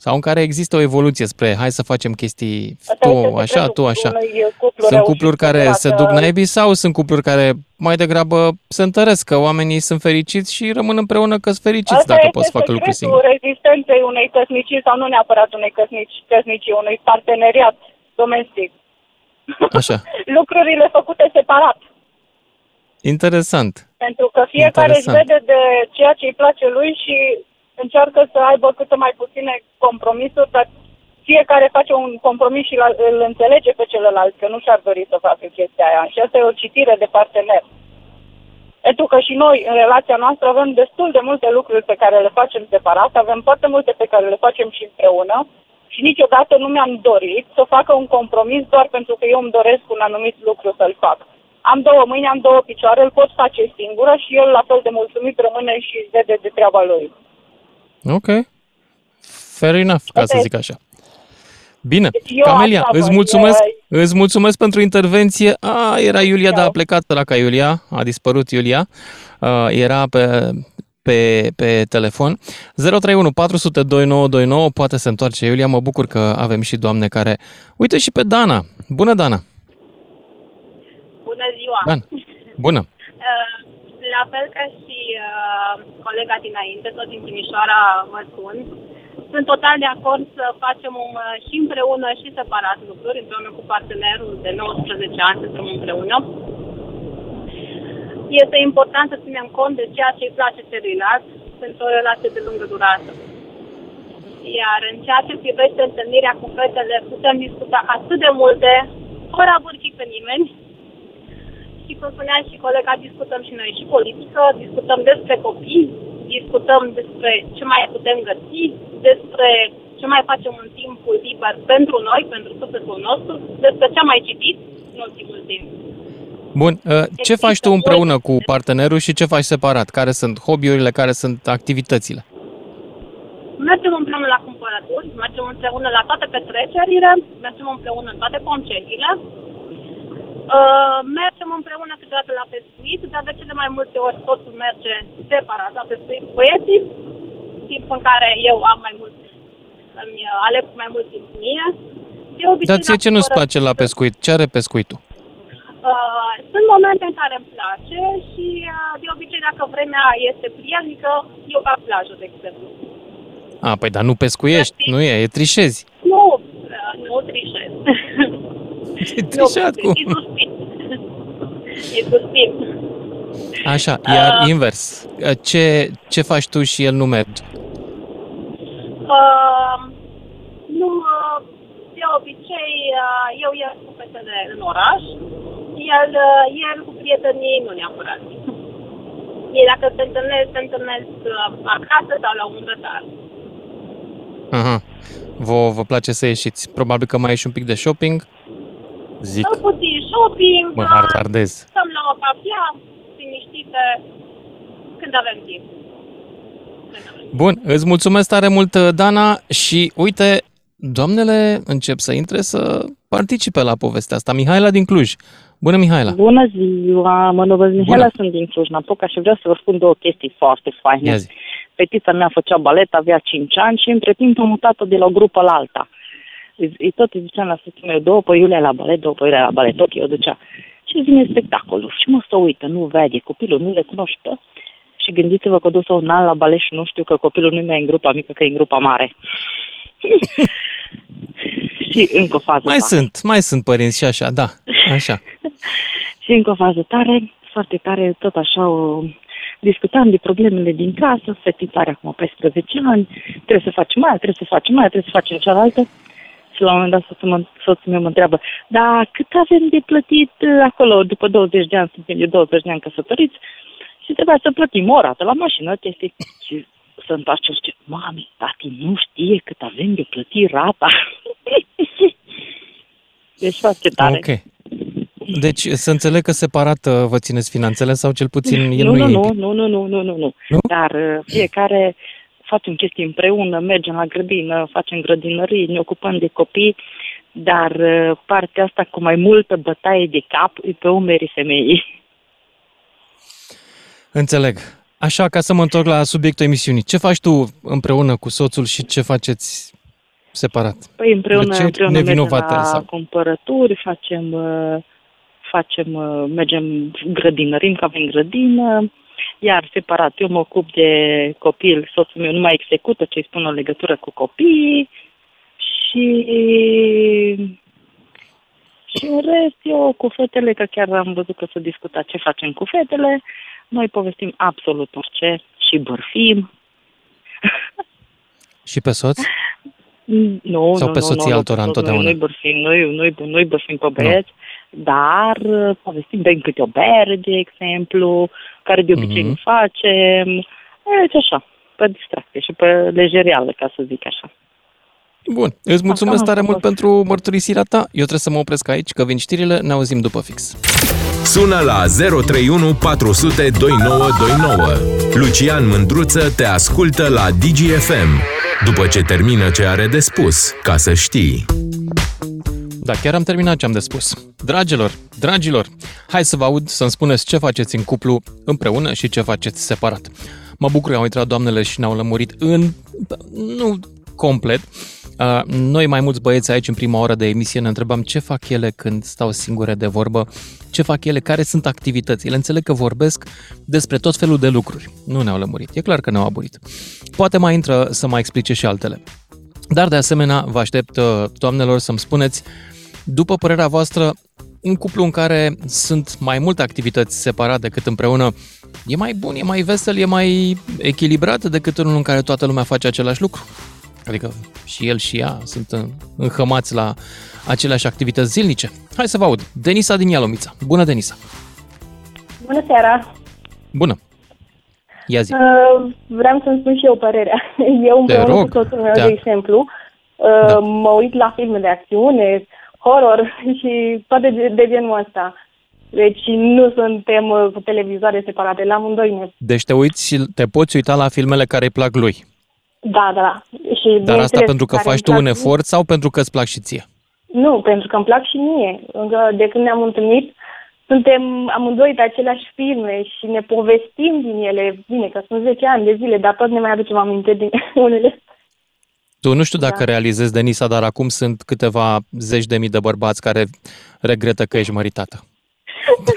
Speaker 2: sau în care există o evoluție spre hai să facem chestii
Speaker 11: Asta este
Speaker 2: tu așa, tu așa.
Speaker 11: unui cuplu
Speaker 2: Sunt
Speaker 11: reușit
Speaker 2: cupluri care
Speaker 11: separat,
Speaker 2: se duc
Speaker 11: uh,
Speaker 2: naibii sau sunt cupluri care mai degrabă se întăresc că oamenii sunt fericiți și rămân împreună că sunt fericiți
Speaker 11: Asta
Speaker 2: dacă
Speaker 11: este
Speaker 2: pot să facă lucruri
Speaker 11: secretul
Speaker 2: singuri.
Speaker 11: rezistenței unei căsnicii sau nu neapărat unei căsnicii, căsnicii unui parteneriat domestic.
Speaker 2: Așa. [laughs]
Speaker 11: Lucrurile făcute separat.
Speaker 2: Interesant.
Speaker 11: Pentru că fiecare își
Speaker 2: Interesant.
Speaker 11: vede de ceea ce îi place lui și încearcă să aibă cât mai puține compromisuri, dar fiecare face un compromis și la- îl înțelege pe celălalt, că nu și-ar dori să facă chestia aia. Și asta e o citire de partener. Pentru că și noi, în relația noastră, avem destul de multe lucruri pe care le facem separat, avem foarte multe pe care le facem și împreună și niciodată nu mi-am dorit să facă un compromis doar pentru că eu îmi doresc un anumit lucru să-l fac. Am două mâini, am două picioare, îl pot face singură și el la fel de mulțumit rămâne și vede de treaba lui.
Speaker 2: Ok. Fair enough, ca
Speaker 11: Asta
Speaker 2: să
Speaker 11: e-
Speaker 2: zic așa. Bine,
Speaker 11: Eu
Speaker 2: Camelia,
Speaker 11: asta
Speaker 2: îți
Speaker 11: văd,
Speaker 2: mulțumesc,
Speaker 11: e-
Speaker 2: îți mulțumesc pentru intervenție. A, era Iulia, dar a plecat la ca Iulia, a dispărut Iulia. Uh, era pe, pe, pe telefon. 031 400 2929, poate se întoarce Iulia. Mă bucur că avem și doamne care... Uite și pe Dana. Bună, Dana.
Speaker 12: Bună ziua!
Speaker 2: Dan. Bună.
Speaker 12: Uh, La fel ca și uh, colega dinainte, tot din Timișoara mă sun, sunt total de acord să facem um, și împreună și separat lucruri, împreună cu partenerul de 19 ani să fim împreună. Este important să ținem cont de ceea ce îi place celuilalt pentru o relație de lungă durată. Iar în ceea ce privește întâlnirea cu fetele, putem discuta atât de multe, fără a bârchi pe nimeni, și cum spunea și colega, discutăm și noi și politică, discutăm despre copii, discutăm despre ce mai putem găsi, despre ce mai facem în timpul liber pentru noi, pentru sufletul nostru, despre ce am mai citit în ultimul timp.
Speaker 2: Bun, uh, ce faci tu împreună cu partenerul și ce faci separat? Care sunt hobby-urile, care sunt activitățile?
Speaker 12: Mergem împreună la cumpărături, mergem împreună la toate petrecerile, mergem împreună în toate concediile, Uh, mergem împreună câteodată la pescuit, dar de cele mai multe ori totul merge separat la pescuit cu băieții, timp în care eu am mai mult, îmi uh, aleg mai mult timp mie. De obicei,
Speaker 2: Dar ție
Speaker 12: la
Speaker 2: ce nu-ți
Speaker 12: cumpărături,
Speaker 2: place la pescuit? Ce are pescuitul?
Speaker 12: Uh, sunt momente în care îmi place și uh, de obicei dacă vremea este prielnică, eu fac plajă, de exemplu.
Speaker 2: A, păi dar nu pescuiești, nu e, e trișezi.
Speaker 12: Nu, uh, nu trișez. [laughs]
Speaker 2: E trișat
Speaker 12: nu,
Speaker 2: cum?
Speaker 12: E suspin. E suspin.
Speaker 2: Așa, iar
Speaker 12: Uh.
Speaker 2: invers. Ce, ce faci tu și el nu merge?
Speaker 12: Uh, nu, uh, de obicei, uh, eu ies cu fetele în oraș, el, uh, el cu prietenii nu neapărat. Ei dacă se întâlnesc, se întâlnesc uh, acasă sau la un grătar.
Speaker 2: Aha. Vă, vă place să ieșiți. Probabil că mai ieși un pic de shopping. Zic,
Speaker 12: Sau puțin shopping,
Speaker 2: mă
Speaker 12: uh,
Speaker 2: hardardez.
Speaker 12: stăm la o cafea, liniștite, când avem timp.
Speaker 2: Bun, îți mulțumesc tare mult, Dana, și uite, doamnele încep să intre să participe la povestea asta. Mihaela din Cluj. Bună, Mihaela!
Speaker 13: Bună ziua, mă numesc Mihaela, sunt din Cluj-Napoca și vreau să vă spun două chestii foarte faine.
Speaker 2: Ia zi.
Speaker 13: Fetița mea făcea balet, avea 5 ani și între timp am mutat-o de la o grupă la alta. Îi îi tot îi ziceam la soțul meu, două pe Iulia la balet, două pe Iulia la balet, ok, o ducea. Și vine spectacolul și mă să uită, nu vede, copilul nu le cunoște.
Speaker 14: Și gândiți-vă că o dus un an la balet și nu știu că copilul nu e mai în grupa mică, că e în grupa mare. [laughs] și încă o fază
Speaker 2: Mai
Speaker 14: tare.
Speaker 2: sunt, mai sunt părinți și așa, da, așa. [laughs]
Speaker 14: Și încă o fază tare, foarte tare, tot așa o... Discutam de problemele din casă, fetița are acum 14 ani, trebuie să facem mai, trebuie să facem mai, trebuie să facem cealaltă. Și la un moment dat soțul, mă, soțul meu mă întreabă, da, cât avem de plătit uh, acolo după 20 de ani, suntem de 20 de ani căsătoriți și trebuia să plătim o rată la mașină, chestii. Și să întoarce și zice, mami, tati nu știe cât avem de plătit rata. [laughs] deci foarte tare.
Speaker 2: Ok. Deci să înțeleg că separat uh, vă țineți finanțele sau cel puțin el
Speaker 14: nu,
Speaker 2: nu,
Speaker 14: nu,
Speaker 2: e
Speaker 14: nu, nu, nu, nu, nu, nu, nu. Dar uh, fiecare facem chestii împreună, mergem la grădină, facem grădinării, ne ocupăm de copii, dar uh, partea asta cu mai multă bătaie de cap e pe umerii femeii.
Speaker 2: Înțeleg. Așa, ca să mă întorc la subiectul emisiunii. Ce faci tu împreună cu soțul și ce faceți separat?
Speaker 14: Păi împreună,
Speaker 2: Plăceri
Speaker 14: împreună mergem
Speaker 2: nevinovate
Speaker 14: la
Speaker 2: sau-
Speaker 14: cumpărături, facem, uh, facem, uh, mergem grădinărim, că avem grădină, iar separat eu mă ocup de copil, soțul meu nu mai execută ce îi spun o legătură cu copiii și și în rest, eu cu fetele, că chiar am văzut că s-a discutat ce facem cu fetele, noi povestim absolut orice și bârfim. [laughs]
Speaker 2: Și pe soț?
Speaker 14: Nu,
Speaker 2: Sau
Speaker 14: nu,
Speaker 2: pe
Speaker 14: nu,
Speaker 2: soții
Speaker 14: nu,
Speaker 2: altora
Speaker 14: nu,
Speaker 2: întotdeauna?
Speaker 14: Noi, noi bârfim, noi, noi, noi bârfim pe băieți, dar uh, povestim bem câte o bere, de exemplu, care de obicei
Speaker 2: Mhm.
Speaker 14: nu facem. Deci așa, pe distracție și pe lejerială, ca să zic așa.
Speaker 2: Bun. Îți mulțumesc
Speaker 14: Asta am
Speaker 2: tare mult
Speaker 14: făcut.
Speaker 2: pentru mărturisirea ta. Eu trebuie să mă opresc aici, că vin știrile, ne auzim după fix.
Speaker 7: Sună la 031 400 2929. Lucian Mândruță te ascultă la DGFM. După ce termină ce are de spus, ca să știi.
Speaker 2: Da, chiar am terminat ce am de spus. Dragilor, dragilor, hai să vă aud să-mi spuneți ce faceți în cuplu împreună și ce faceți separat. Mă bucur că au intrat doamnele și ne-au lămurit în... nu complet. Uh, Noi, mai mulți băieți aici, în prima oră de emisie, ne întrebam ce fac ele când stau singure de vorbă, ce fac ele, care sunt activitățile. Înțeleg că vorbesc despre tot felul de lucruri. Nu ne-au lămurit. E clar că ne-au aburit. Poate mai intră să mai explice și altele. Dar, de asemenea, vă aștept, uh, doamnelor, să-mi spuneți, după părerea voastră, un cuplu în care sunt mai multe activități separate decât împreună, e mai bun, e mai vesel, e mai echilibrat decât unul în care toată lumea face același lucru? Adică și el și ea sunt în- înhămați la aceleași activități zilnice. Hai să vă aud. Denisa din Ialomița. Bună, Denisa.
Speaker 15: Bună seara!
Speaker 2: Bună. Ia zi.
Speaker 15: Uh, vreau să-mi spun și eu părerea. [laughs] Eu împreună
Speaker 2: rog,
Speaker 15: cu soțul meu,
Speaker 2: da.
Speaker 15: de exemplu, uh, da. mă uit la filme de acțiune, horror și toate de, de genul ăsta. Deci nu suntem uh, cu televizoare separate, la amândoi ne...
Speaker 2: Deci te uiți și te poți uita la filmele care îi plac lui.
Speaker 15: Da, da, da. Și,
Speaker 2: Dar asta
Speaker 15: bineînțeles,
Speaker 2: pentru că
Speaker 15: care
Speaker 2: faci
Speaker 15: îmi
Speaker 2: tu
Speaker 15: plac
Speaker 2: un efort sau pentru că îți plac și ție?
Speaker 15: Nu, pentru că îmi plac și mie. Încă de când ne-am întâlnit, suntem amândoi pe aceleași filme și ne povestim din ele. Bine, că sunt 10 ani de zile, dar tot ne mai aducem aminte din [laughs] unele.
Speaker 2: Tu nu știu dacă da. realizezi, Denisa, dar acum sunt câteva zeci de mii de bărbați care regretă că ești măritată.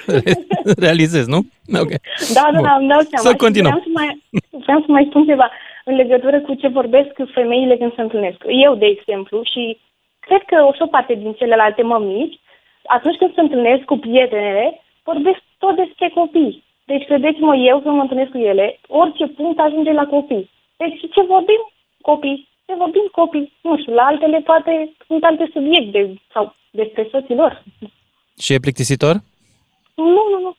Speaker 2: [laughs] Realizezi, nu? Ok.
Speaker 15: Da, da,
Speaker 2: Bun.
Speaker 15: da, îmi dau seama.
Speaker 2: Să
Speaker 15: Și
Speaker 2: continuăm.
Speaker 15: Vreau să, mai, vreau să mai spun ceva în legătură cu ce vorbesc femeile când se întâlnesc. Eu, de exemplu, și cred că o și o parte din celelalte mămici, atunci când se întâlnesc cu prietenele, vorbesc tot despre copii. Deci, credeți-mă, eu când mă întâlnesc cu ele, orice punct ajunge la copii. Deci, ce vorbim? Copii. Ce vorbim? Copii. Nu știu, la altele poate sunt alte subiecte sau despre soții lor.
Speaker 2: Și e plictisitor?
Speaker 15: Nu, nu, nu.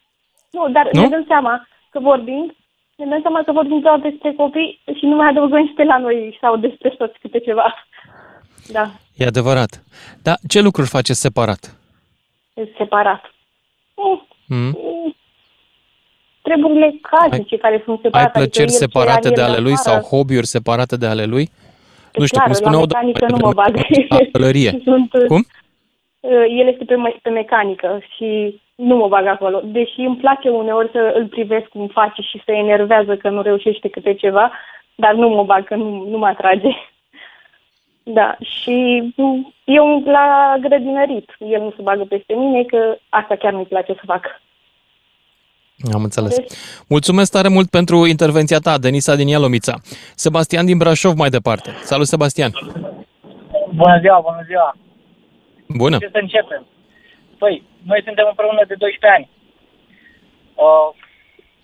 Speaker 15: Nu, dar
Speaker 2: Nu?
Speaker 15: ne dăm seama că vorbim, ne dăm seama că vorbim doar despre copii și nu mai adăugăm și pe la noi sau despre soți câte ceva. Da,
Speaker 2: E adevărat. Dar ce lucruri faceți separat?
Speaker 15: e separat. Mm,
Speaker 2: Hmm?
Speaker 15: mm. Treburile casnice care sunt
Speaker 2: Ai
Speaker 15: separate.
Speaker 2: plăceri
Speaker 15: adică el ce
Speaker 2: separate
Speaker 15: are
Speaker 2: de
Speaker 15: el
Speaker 2: ale lui sau
Speaker 15: afară.
Speaker 2: hobby-uri separate de ale lui? Nu știu,
Speaker 15: Clar,
Speaker 2: cum spunea
Speaker 15: la
Speaker 2: o doamnă
Speaker 15: mecanică
Speaker 2: mai
Speaker 15: nu mă bag.
Speaker 2: devreme, la pălărie. [laughs]
Speaker 15: Sunt,
Speaker 2: Cum?
Speaker 15: uh, El este pe, me- pe mecanică și nu mă bag acolo. Deși îmi place uneori să îl privesc cum face și se enervează că nu reușește câte ceva, dar nu mă bag, că nu, nu mă atrage. [laughs] Da, și mm, eu la grădinărit. El nu se bagă peste mine, că asta chiar nu-i place să fac.
Speaker 2: Am înțeles. Mulțumesc tare mult pentru intervenția ta, Denisa din Ialomița. Sebastian din Brașov mai departe. Salut, Sebastian!
Speaker 16: Bună ziua, bună ziua!
Speaker 2: Bună!
Speaker 16: Ce să începem? Păi, noi suntem împreună de 12 ani. Uh,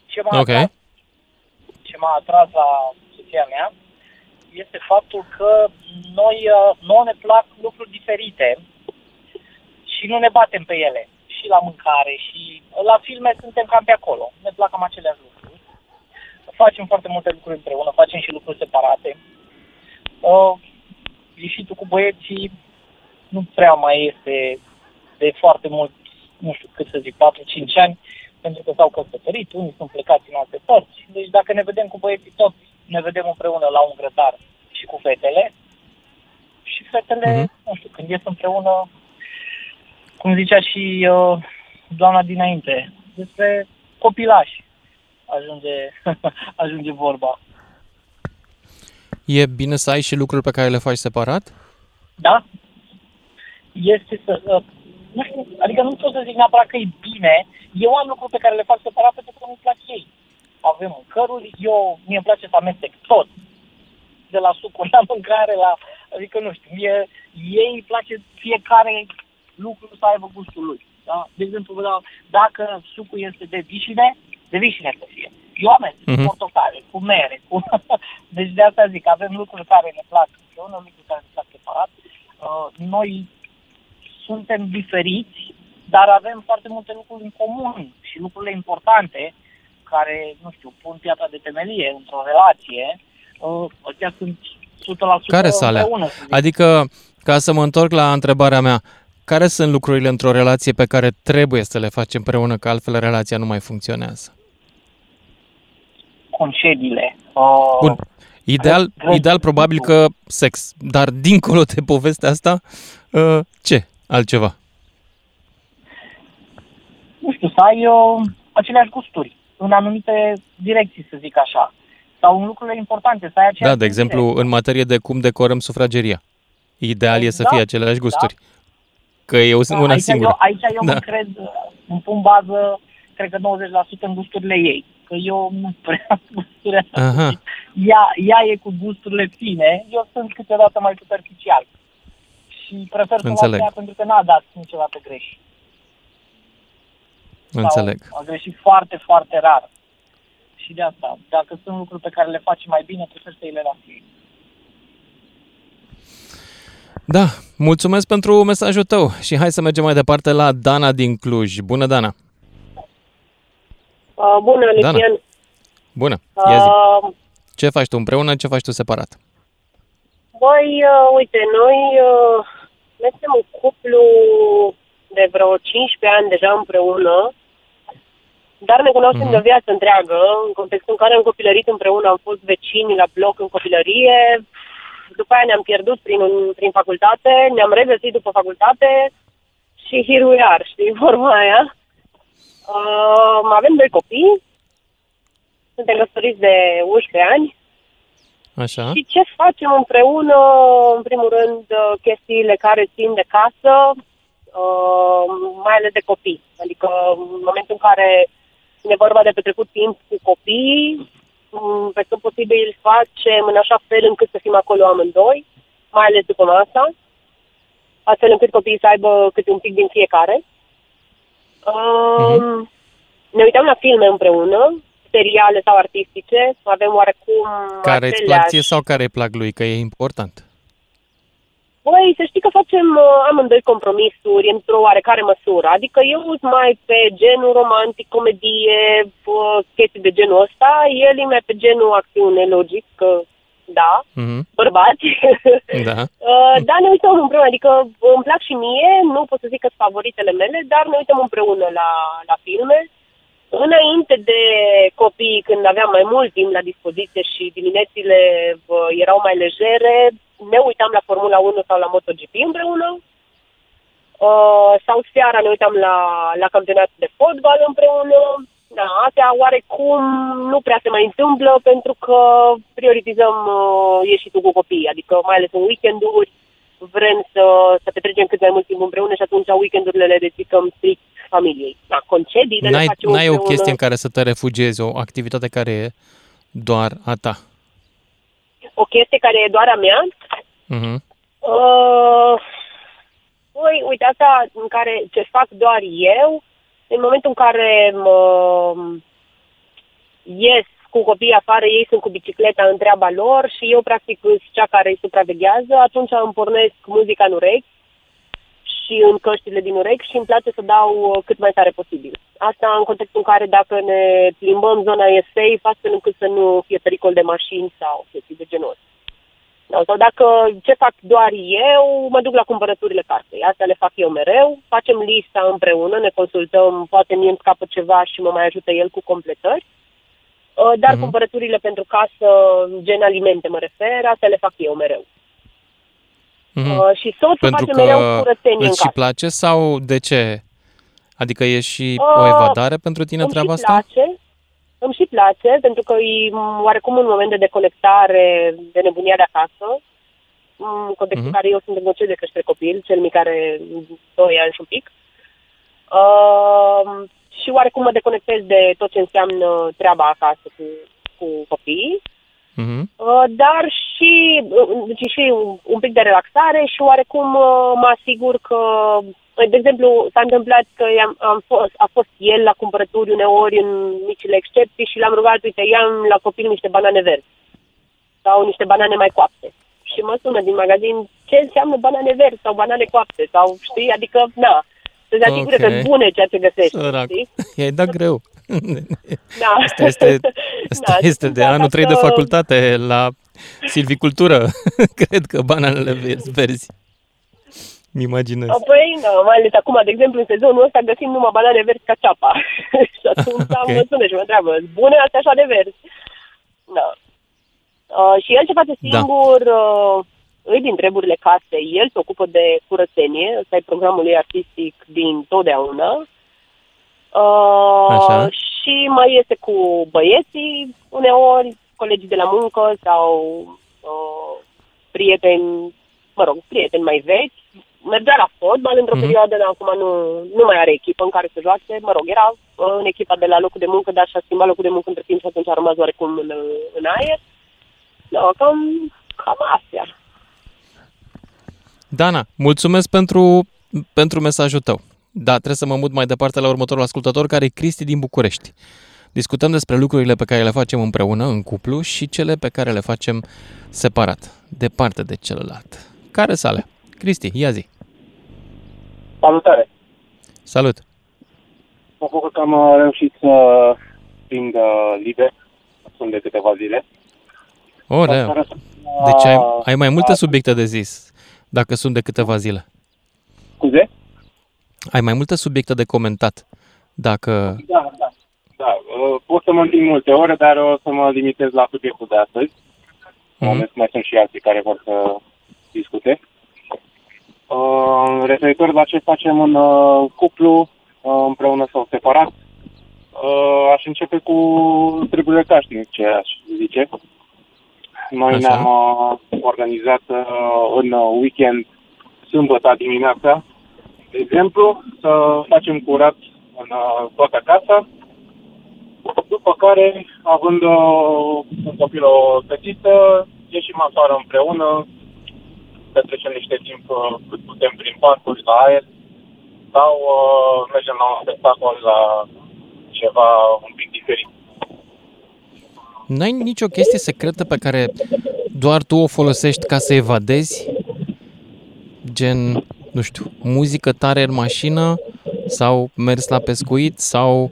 Speaker 16: ce, m-a
Speaker 2: Ok.
Speaker 16: atras, ce m-a atras la soția mea este faptul că noi, uh, nouă ne plac lucruri diferite și nu ne batem pe ele. Și la mâncare și la filme suntem cam pe acolo. Ne plac cam aceleași lucruri. Facem foarte multe lucruri împreună, facem și lucruri separate. Uh, ieșitul cu băieții nu prea mai este de foarte mult, nu știu cât să zic, 4-5 ani, pentru că s-au căsătorit, unii sunt plecați în alte părți. Deci dacă ne vedem cu băieții tot, ne vedem împreună la un grătar și cu fetele. Și fetele,
Speaker 2: Mhm.
Speaker 16: mm-hmm. nu știu, când ies împreună, cum zicea și uh, doamna dinainte, despre copilași ajunge, [laughs] ajunge vorba.
Speaker 2: E bine să ai și lucruri pe care le faci separat?
Speaker 16: Da? Este să... Uh, nu știu, adică nu pot să zic neapărat că e bine. Eu am lucruri pe care le fac separat pentru că nu-mi plac ei. Avem mâncăruri, eu, mie îmi place să amestec tot. De la sucuri la mâncare, la... Adică nu știu, mie, ei îi place fiecare lucru să aibă gustul lui. Da? De exemplu, vă dau, dacă sucul este de vișine, de vișine să fie. Eu amestec
Speaker 2: Mhm.
Speaker 16: cu portocale, cu mere, cu... [laughs] deci de asta zic, avem lucruri care ne plac împreună, lucruri care ne plac separat. Uh, noi suntem diferiți, dar avem foarte multe lucruri în comun și lucrurile importante care, nu știu, pun piatra de temelie într-o relație, uh, astea sunt 100%
Speaker 2: Care sunt alea?
Speaker 16: împreună. să zic.
Speaker 2: Adică, ca să mă întorc la întrebarea mea, care sunt lucrurile într-o relație pe care trebuie să le faci împreună, că altfel relația nu mai funcționează?
Speaker 16: concediile. Uh,
Speaker 2: Bun. Ideal, ideal probabil că sex, dar dincolo de povestea asta, uh, ce altceva?
Speaker 16: nu știu, să ai uh, aceleași gusturi în anumite direcții, să zic așa. Sau în lucrurile importante, să ai aceeași
Speaker 2: Da, de exemplu, în materie de cum decorăm sufrageria. Ideal e să
Speaker 16: Da,
Speaker 2: fie aceleași gusturi. Că e o-
Speaker 16: Da,
Speaker 2: una
Speaker 16: aici
Speaker 2: singură.
Speaker 16: Eu, aici eu
Speaker 2: Da.
Speaker 16: mă cred, uh, îmi pun bază, cred că 90% în gusturile ei. Că eu nu [laughs] prea am gusturile
Speaker 2: Aha.
Speaker 16: ea, ea e cu gusturile fine, eu sunt câteodată mai superficial. Și prefer să
Speaker 2: Înțeleg.
Speaker 16: o ea pentru că n-a dat niciodată greș.
Speaker 2: Înțeleg.
Speaker 16: Sau a greșit foarte, foarte rar. Și de asta, dacă sunt lucruri pe care le faci mai bine, prefer să îi le las ei.
Speaker 2: Da, mulțumesc pentru mesajul tău și hai să mergem mai departe la Dana din Cluj. Bună, Dana!
Speaker 17: Uh, bună,
Speaker 2: Dana.
Speaker 17: Lucian.
Speaker 2: Bună, ia zi.
Speaker 17: Uh,
Speaker 2: Ce faci tu împreună, ce faci tu separat?
Speaker 17: băi, uh, uite, noi, uh, noi suntem un cuplu de vreo 15 ani deja împreună, dar ne cunoaștem
Speaker 18: Mhm.
Speaker 17: de o viață întreagă, în contextul în care am copilărit împreună, am fost vecini la bloc în copilărie, după aia ne-am pierdut prin, prin facultate, ne-am regăsit după facultate și here we are, știi, [laughs] vorba aia. Uh, avem doi copii, suntem căsătoriți de 11 ani,
Speaker 2: Așa?
Speaker 17: și ce facem împreună, în primul rând, uh, chestiile care țin de casă, uh, mai ales de copii. Adică în momentul în care e vorba de petrecut timp cu copiii, m, pe cât posibil facem în așa fel încât să fim acolo amândoi, mai ales după masa, astfel încât copiii să aibă câte un pic din fiecare. Um, Ne uităm la filme împreună, seriale sau artistice, avem oarecum
Speaker 2: Care îți plac
Speaker 17: aceleași
Speaker 2: ție sau care îi plac lui, că e important.
Speaker 17: Băi, să știi că facem uh, amândoi compromisuri într-o oarecare măsură. Adică eu sunt mai pe genul romantic, comedie, uh, chestii de genul ăsta. El e mai pe genul acțiune, logic, că da,
Speaker 2: Mhm.
Speaker 17: bărbați. [laughs]
Speaker 2: Da. [laughs]
Speaker 17: Uh, dar ne uităm împreună, adică îmi plac și mie, nu pot să zic că sunt favoritele mele, dar ne uităm împreună la, la filme. Înainte de copii, când aveam mai mult timp la dispoziție și diminețile uh, erau mai legere, ne uitam la Formula 1 sau la MotoGP împreună. Uh, sau seara ne uitam la, la campionat de fotbal împreună. Da, astea oarecum nu prea se mai întâmplă pentru că prioritizăm uh, ieșitul cu copiii, adică mai ales în weekenduri vrem să, să petrecem cât mai mult timp împreună și atunci weekendurile le dedicăm strict familiei. Da, concediile le
Speaker 2: N-ai,
Speaker 17: facem
Speaker 2: n-ai o
Speaker 17: împreună.
Speaker 2: chestie în care să te refugiezi, o activitate care e doar a ta.
Speaker 17: O chestie care e doar a mea,
Speaker 2: Mhm.
Speaker 17: Uh, Păi, uite, asta în care ce fac doar eu, în momentul în care mă ies cu copiii afară, ei sunt cu bicicleta în treaba lor și eu practic sunt cea care îi supraveghează, atunci îmi pornesc muzica în urechi și în căștile din urechi și îmi place să dau uh, cât mai tare posibil. Asta în contextul în care dacă ne plimbăm, zona e safe, astfel încât să nu fie pericol de mașini sau chestii de genul ăsta. Da, sau dacă ce fac doar eu, mă duc la cumpărăturile casei. Asta le fac eu mereu. Facem lista împreună, ne consultăm, poate mie îmi scapă ceva și mă mai ajută el cu completări. Uh, Dar
Speaker 2: Mhm.
Speaker 17: cumpărăturile pentru casă, gen alimente mă refer, astea le fac eu mereu.
Speaker 2: Mhm.
Speaker 17: Uh, și soțul
Speaker 2: Pentru
Speaker 17: face mereu
Speaker 2: că
Speaker 17: curățenie în
Speaker 2: îți și
Speaker 17: casă.
Speaker 2: place sau de ce? Adică e și
Speaker 17: Uh,
Speaker 2: o evadare pentru tine
Speaker 17: îmi
Speaker 2: treaba
Speaker 17: și
Speaker 2: asta?
Speaker 17: place, îmi și place, pentru că e m, oarecum un moment de deconectare, de nebunia de acasă, în contextul
Speaker 2: Mhm.
Speaker 17: în care eu sunt în proces de creștere copil, cel mic are 2 ani și un pic. Uh, și oarecum mă deconectez de tot ce înseamnă treaba acasă cu, cu copiii.
Speaker 2: Mhm.
Speaker 17: Uh, dar și, uh, deci și un, un pic de relaxare și oarecum uh, mă asigur că, uh, de exemplu, s-a întâmplat că am, am fost, a fost el la cumpărături uneori în micile excepții și l-am rugat, uite, i-am la copil niște banane verzi sau niște banane mai coapte. Și mă sună din magazin ce înseamnă banane verzi sau banane coapte sau știi, adică, na, să se asigure
Speaker 2: Ok.
Speaker 17: că bune ceea ce găsești,
Speaker 2: Sărac.
Speaker 17: știi? [laughs]
Speaker 2: I-ai dat greu.
Speaker 17: Da.
Speaker 2: Asta este, [laughs] asta
Speaker 17: Da,
Speaker 2: este de
Speaker 17: da,
Speaker 2: anul 3 de
Speaker 17: dacă-
Speaker 2: facultate la silvicultură. [laughs] Cred că bananele verzi. verzi. Mi imaginez.
Speaker 17: Păi, nu, mai ales acum, de exemplu, în sezonul ăsta găsim numai banane verzi ca ceapa. [laughs] și atunci
Speaker 2: Ok.
Speaker 17: okay. mă sună și mă întreabă, bune astea așa de verzi? Da. Uh, și el ce face
Speaker 2: Da.
Speaker 17: singur, uh, îi din treburile casei, el se ocupă de curățenie, ăsta e programul lui artistic din totdeauna. Uh,
Speaker 2: Așa.
Speaker 17: Și mai este cu băieții, uneori, colegii de la muncă sau uh, prieteni, mă rog, prieteni mai vechi. Mergea la fotbal într-o
Speaker 2: Mhm.
Speaker 17: perioadă, dar acum nu, nu mai are echipă în care să joace. Mă rog, era uh, în echipa de la locul de muncă, dar și-a schimbat locul de muncă între timp și atunci a rămas oarecum în, în aer. Da, cam, cam astea.
Speaker 2: Dana, mulțumesc pentru, pentru mesajul tău. Da, trebuie să mă mut mai departe la următorul ascultător, care e Cristi din București. Discutăm despre lucrurile pe care le facem împreună, în cuplu, și cele pe care le facem separat, departe de celălalt. Care sale? Cristi, ia zi.
Speaker 18: Salutare!
Speaker 2: Salut!
Speaker 18: Mă bucur că am uh, reușit să prind uh, liber. Sunt de câteva zile.
Speaker 2: O, da. Deci ai, ai mai multe subiecte de zis, dacă sunt de câteva zile.
Speaker 18: Scuze?
Speaker 2: Ai mai multe subiecte de comentat, dacă...
Speaker 18: Da, da. Da, uh, pot să mă întind multe ore, dar o să mă limitez la subiectul de astăzi.
Speaker 2: Mhm.
Speaker 18: Mai sunt și alții care vor să discute. Uh, referitor la ce facem în uh, cuplu, uh, împreună sau separat, uh, aș începe cu treburile casnice, aș zice. Noi
Speaker 2: Așa.
Speaker 18: ne-am uh, organizat uh, în uh, weekend, sâmbătă dimineața, de exemplu, să facem curat în uh, toată casa, după care, având uh, un copil o fetiță, ieșim afară împreună, petrecem niște timp uh, cât putem prin parcuri, la aer, sau uh, mergem la un spectacol, la ceva un pic diferit.
Speaker 2: N-ai nicio chestie secretă pe care doar tu o folosești ca să evadezi? Gen, nu știu, muzică tare în mașină sau mers la pescuit sau...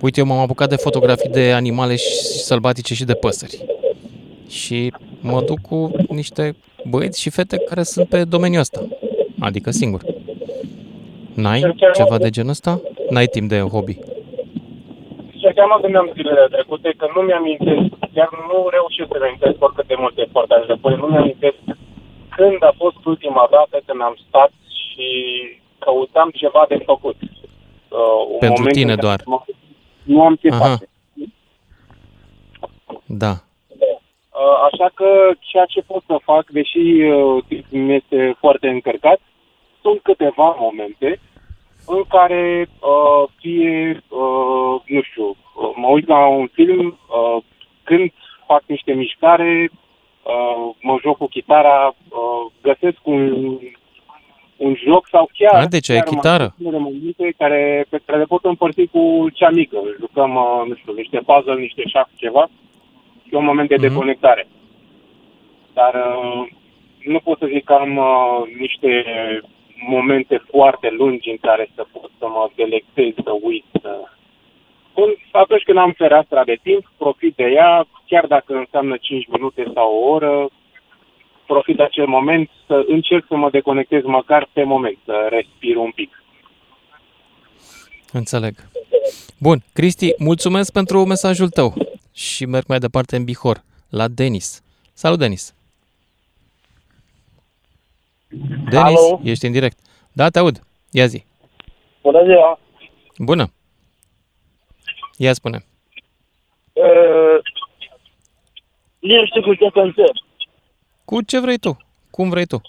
Speaker 2: Uite, eu m-am apucat de fotografii de animale și sălbatice și de păsări. Și mă duc cu niște băieți și fete care sunt pe domeniul ăsta. Adică singur. N-ai ceva de genul ăsta? N-ai timp de hobby.
Speaker 18: Și chiar mă gândeam zilele trecute că nu mi-am chiar nu reușesc să amintesc oricât de mult efort aș depune, nu mi-am când a fost ultima dată când am stat și căutam ceva de făcut. Uh, un
Speaker 2: Pentru
Speaker 18: moment
Speaker 2: tine
Speaker 18: în care
Speaker 2: doar.
Speaker 18: mă- Nu am ce
Speaker 2: Aha.
Speaker 18: face.
Speaker 2: Da.
Speaker 18: Uh, Așa că ceea ce pot să fac, deși uh, timpul mi este foarte încărcat, sunt câteva momente în care uh, fie, uh, nu știu, uh, mă uit la un film, uh, când fac niște mișcare, uh, mă joc cu chitara, uh, găsesc un, un joc sau chiar...
Speaker 2: A, deci ai
Speaker 18: chiar
Speaker 2: chitară.
Speaker 18: mai sunt momente care, pe care le pot împărți cu cea mică. Jucăm, uh, nu știu, niște puzzle, niște șah, ceva. Și un moment de
Speaker 2: Mhm.
Speaker 18: deconectare. Dar uh, nu pot să zic că am uh, niște momente foarte lungi în care să pot să mă delectez, să uit. Să... Când, atunci când am fereastra de timp, profit de ea, chiar dacă înseamnă 5 minute sau o oră, profit de acel moment să încerc să mă deconectez măcar pe moment, să respir un pic.
Speaker 2: Înțeleg. Bun, Cristi, mulțumesc pentru mesajul tău și merg mai departe în Bihor, la Denis. Salut, Denis! Denis,
Speaker 19: Alo?
Speaker 2: ești în direct. Da, te aud. Ia zi.
Speaker 19: Bună ziua!
Speaker 2: Bună! Ia spune.
Speaker 19: Uh, nici nu știu cu ce să încep.
Speaker 2: Cu ce vrei tu? Cum vrei tu?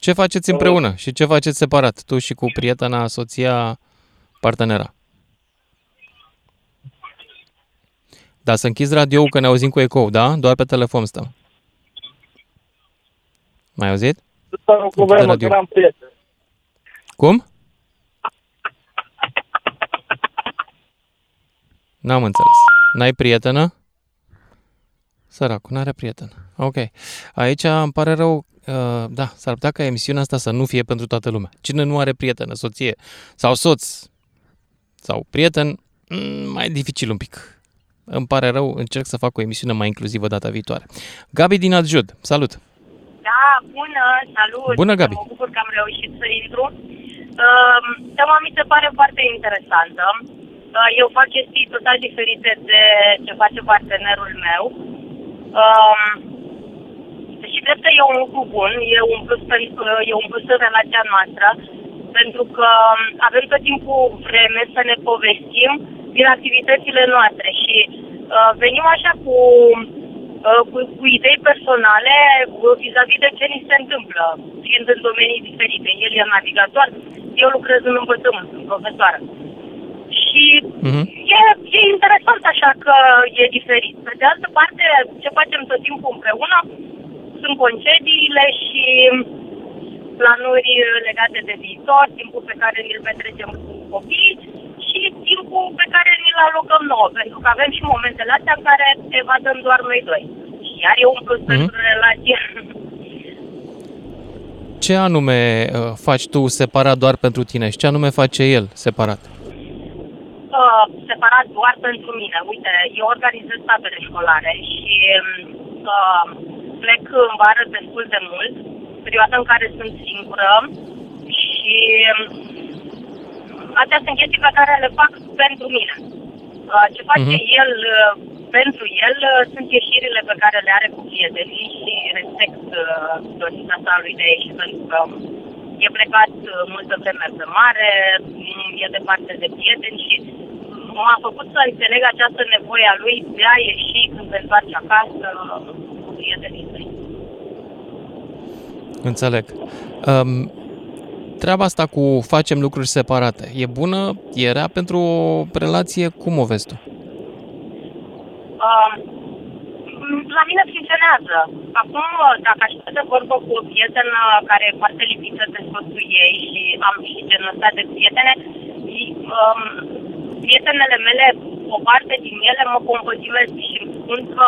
Speaker 2: Ce faceți împreună și ce faceți separat? Tu și cu prietena, soția, partenera. Da, să închizi radio că ne auzim cu ecou, da? Doar pe telefon stăm. Mai auzit?
Speaker 19: Stau cu
Speaker 2: Închide
Speaker 19: vremea
Speaker 2: radio.
Speaker 19: că n-am prieten.
Speaker 2: Cum? N-am înțeles. N-ai prietenă? Săracul, n-are prietenă. Ok. Aici îmi pare rău, uh, da, s-ar putea ca emisiunea asta să nu fie pentru toată lumea. Cine nu are prietenă, soție sau soț sau prieten, mm, mai dificil un pic. Îmi pare rău, încerc să fac o emisiune mai inclusivă data viitoare. Gabi din Adjud, salut!
Speaker 20: Da, bună, salut!
Speaker 2: Bună, Gabi.
Speaker 20: Mă bucur că am reușit să intru. Uh, tema mi se pare foarte interesantă. Uh, eu fac chestii total diferite de ce face partenerul meu. Uh, și cred că e un lucru bun, e un plus, pentru, e un plus în relația noastră, pentru că avem tot timpul vreme să ne povestim din activitățile noastre și uh, venim așa cu uh, cu, cu idei personale uh, vis-a-vis de ce ni se întâmplă, fiind în domenii diferite. El e navigator, eu lucrez în învățământ, sunt profesoară. Și
Speaker 2: Mhm.
Speaker 20: e, e interesant așa că e diferit. Pe de altă parte, ce facem tot timpul împreună sunt concediile și planuri legate de viitor, timpul pe care îl petrecem cu copii și timpul pe care îl alocăm nouă, pentru că avem și momentele astea în care evadăm doar noi doi. Și iar e un plus
Speaker 2: Mhm.
Speaker 20: pentru relație.
Speaker 2: Ce anume uh, faci tu separat doar pentru tine și ce anume face el separat?
Speaker 20: uh, separat doar pentru mine. Uite, eu organizez tabere școlare și uh, plec în vară destul de mult, perioada în care sunt singură și um, astea sunt chestii pe care le fac pentru mine. Uh, ce face
Speaker 21: Mhm.
Speaker 20: el uh, pentru el uh, sunt ieșirile pe care le are cu prietenii și respect uh, dorința sa lui de a ieși pentru că e plecat uh, multă vreme pe mare, mm, e departe de prieteni și m-a făcut să înțeleg această nevoie a lui de a ieși când se întoarce acasă cu prietenii săi.
Speaker 2: Înțeleg. Um, treaba asta cu facem lucruri separate, e bună, e rea pentru o relație? Cum o vezi tu?
Speaker 20: Uh, la mine funcționează. Acum, dacă aș sta de vorbă cu o prietenă care e foarte lipită de soțul ei și am și genul ăsta de prietene, și, um, prietenele mele, o parte din ele mă compătimesc și îmi spun că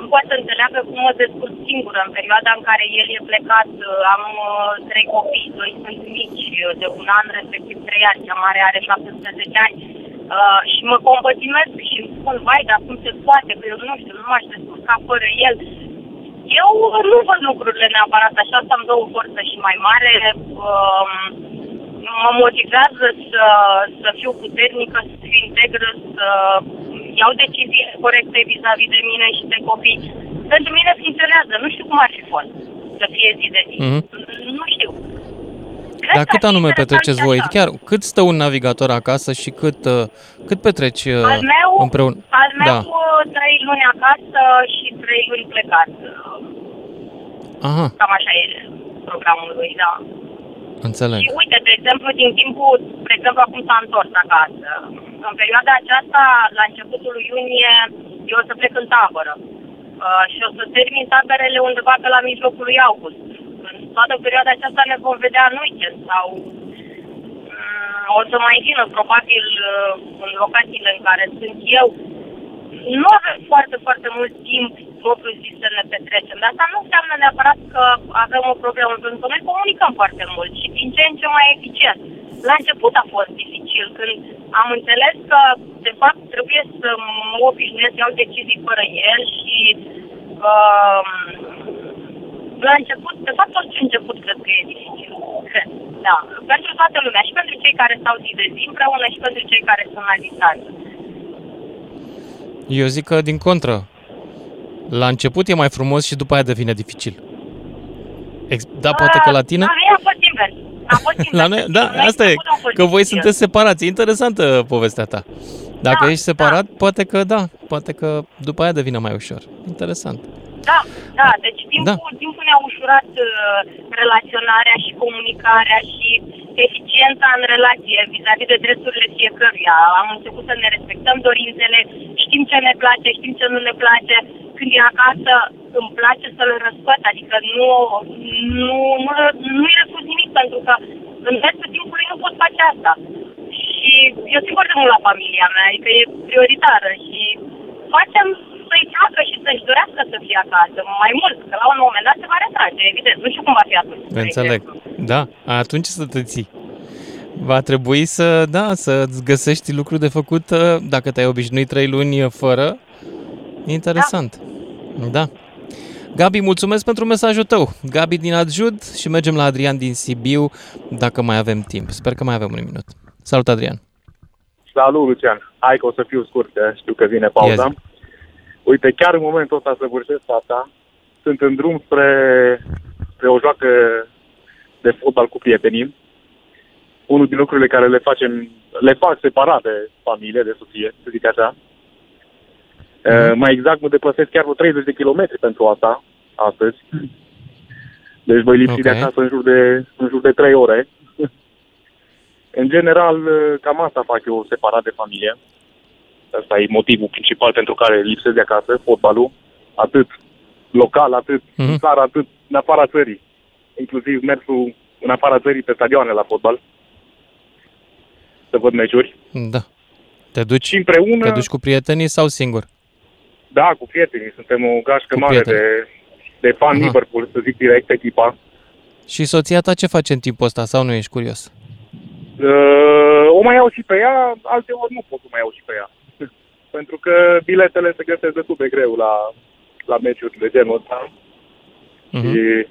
Speaker 20: nu poate să înțeleagă cum mă descurc singură în perioada în care el e plecat. Am uh, trei copii, doi sunt mici, de un an, respectiv trei ani, cea mare are 17 ani. Uh, și mă compătimesc și îmi spun, vai, dar cum se poate, că eu nu știu, nu m-aș descurca fără el. Eu nu văd lucrurile neapărat așa, să am dă o forță și mai mare. Uh, mă motivează să, să fiu puternică, să fiu integră, să iau decizii corecte vis-a-vis de mine și de copii. Pentru mine funcționează, nu știu cum ar fi fost să fie zi de zi.
Speaker 2: Mhm.
Speaker 20: Nu știu. Cred
Speaker 2: Dar
Speaker 20: că
Speaker 2: cât
Speaker 20: ar fi
Speaker 2: anume
Speaker 20: interesant
Speaker 2: petreceți
Speaker 20: și
Speaker 2: voi?
Speaker 20: așa.
Speaker 2: Chiar cât stă un navigator acasă și cât, uh, cât petreci uh,
Speaker 20: Al meu,
Speaker 2: împreună?
Speaker 20: al meu
Speaker 2: Da.
Speaker 20: uh, trei luni acasă și trei luni plecat.
Speaker 2: Aha.
Speaker 20: Cam așa e programul lui, da.
Speaker 2: Înțeleg.
Speaker 20: Și uite, de exemplu, din timpul, de exemplu, acum s-a întors acasă. În perioada aceasta, la începutul lui iunie, eu o să plec în tabără. Uh, și o să termin taberele undeva pe la mijlocul lui august. În toată perioada aceasta ne vom vedea în weekend sau mm, o să mai vină probabil uh, în locațiile în care sunt eu. Nu avem foarte, foarte mult timp propriu zis să ne petrecem, dar asta nu înseamnă neapărat că avem o problemă, pentru că noi comunicăm foarte mult și din ce în ce mai eficient. La început a fost dificil, când am înțeles că, de fapt, trebuie să mă obișnuiesc să iau decizii fără el și uh, la început, de fapt, orice început cred că e dificil. Cred, da. Pentru toată lumea, și pentru cei care stau zi de zi împreună și pentru cei care sunt la distanță.
Speaker 2: Eu zic că din contră. La început e mai frumos și după aia devine dificil. Ex- da, poate că la tine...
Speaker 20: La mine a fost invers. A fost [laughs] invers.
Speaker 2: La noi, da,
Speaker 20: Noi
Speaker 2: asta e,
Speaker 20: început a fost
Speaker 2: că voi
Speaker 20: dificil.
Speaker 2: sunteți separați. E interesantă povestea ta. Dacă
Speaker 20: Da,
Speaker 2: ești separat, poate că da, poate că după aia devine mai ușor. Interesant.
Speaker 20: Da, da, deci timpul, da. timpul ne-a ușurat uh, relaționarea și comunicarea și eficiența în relație vis-a-vis de drepturile fiecăruia. Am început să ne respectăm dorințele, știm ce ne place, știm ce nu ne place. Când e acasă, îmi place să-l răspăt, adică nu, nu, nu, nu-i răspund nimic, pentru că în restul timpului nu pot face asta. Și eu țin foarte mult la familia mea, adică e prioritară și facem să-i placă și să-și dorească să fie acasă. Mai mult, că la un moment dat se va retrage, evident. Nu știu cum va fi atunci.
Speaker 2: Înțeleg. Da, atunci să te ții. Va trebui să, da, să găsești lucruri de făcut uh, dacă te-ai obișnuit trei luni fără. Interesant. Da. da. Gabi, mulțumesc pentru mesajul tău. Gabi din Adjud și mergem la Adrian din Sibiu dacă mai avem timp. Sper că mai avem un minut. Salut, Adrian.
Speaker 22: Salut, Lucian. Hai că o să fiu scurt, că știu că vine pauza.
Speaker 2: Ia zi.
Speaker 22: Uite, chiar în momentul ăsta să vârșesc asta, sunt în drum spre, spre o joacă de fotbal cu prietenii. Unul din lucrurile care le facem, le fac separat de familie, de soție, să zic așa. Mm-hmm. Mai exact, mă deplasez chiar vreo 30 de kilometri pentru asta, astăzi. Deci voi lipsi okay. de
Speaker 2: Ok.
Speaker 22: acasă în jur de, în jur de 3 ore. [laughs] în general, cam asta fac eu separat de familie. Asta e motivul principal pentru care lipsesc de acasă, fotbalul, atât local, atât mm-hmm. în țară, atât în afara țării. Inclusiv mersul în afara țării pe stadioane la fotbal. Să văd meciuri.
Speaker 2: Da. Te duci,
Speaker 22: și împreună,
Speaker 2: te duci cu prietenii sau singur?
Speaker 22: Da, cu prietenii. Suntem o gașcă
Speaker 2: Cu
Speaker 22: mare de,
Speaker 2: prieteni.
Speaker 22: de fan
Speaker 2: Aha.
Speaker 22: Liverpool, să zic direct, echipa.
Speaker 2: Și soția ta ce face în timpul ăsta sau nu ești curios?
Speaker 22: Uh, o mai iau și pe ea, alte ori nu pot să mai iau și pe ea. Pentru că biletele se găsesc destul de greu la, la meciuri de genul ăsta.
Speaker 2: Mhm.
Speaker 22: Și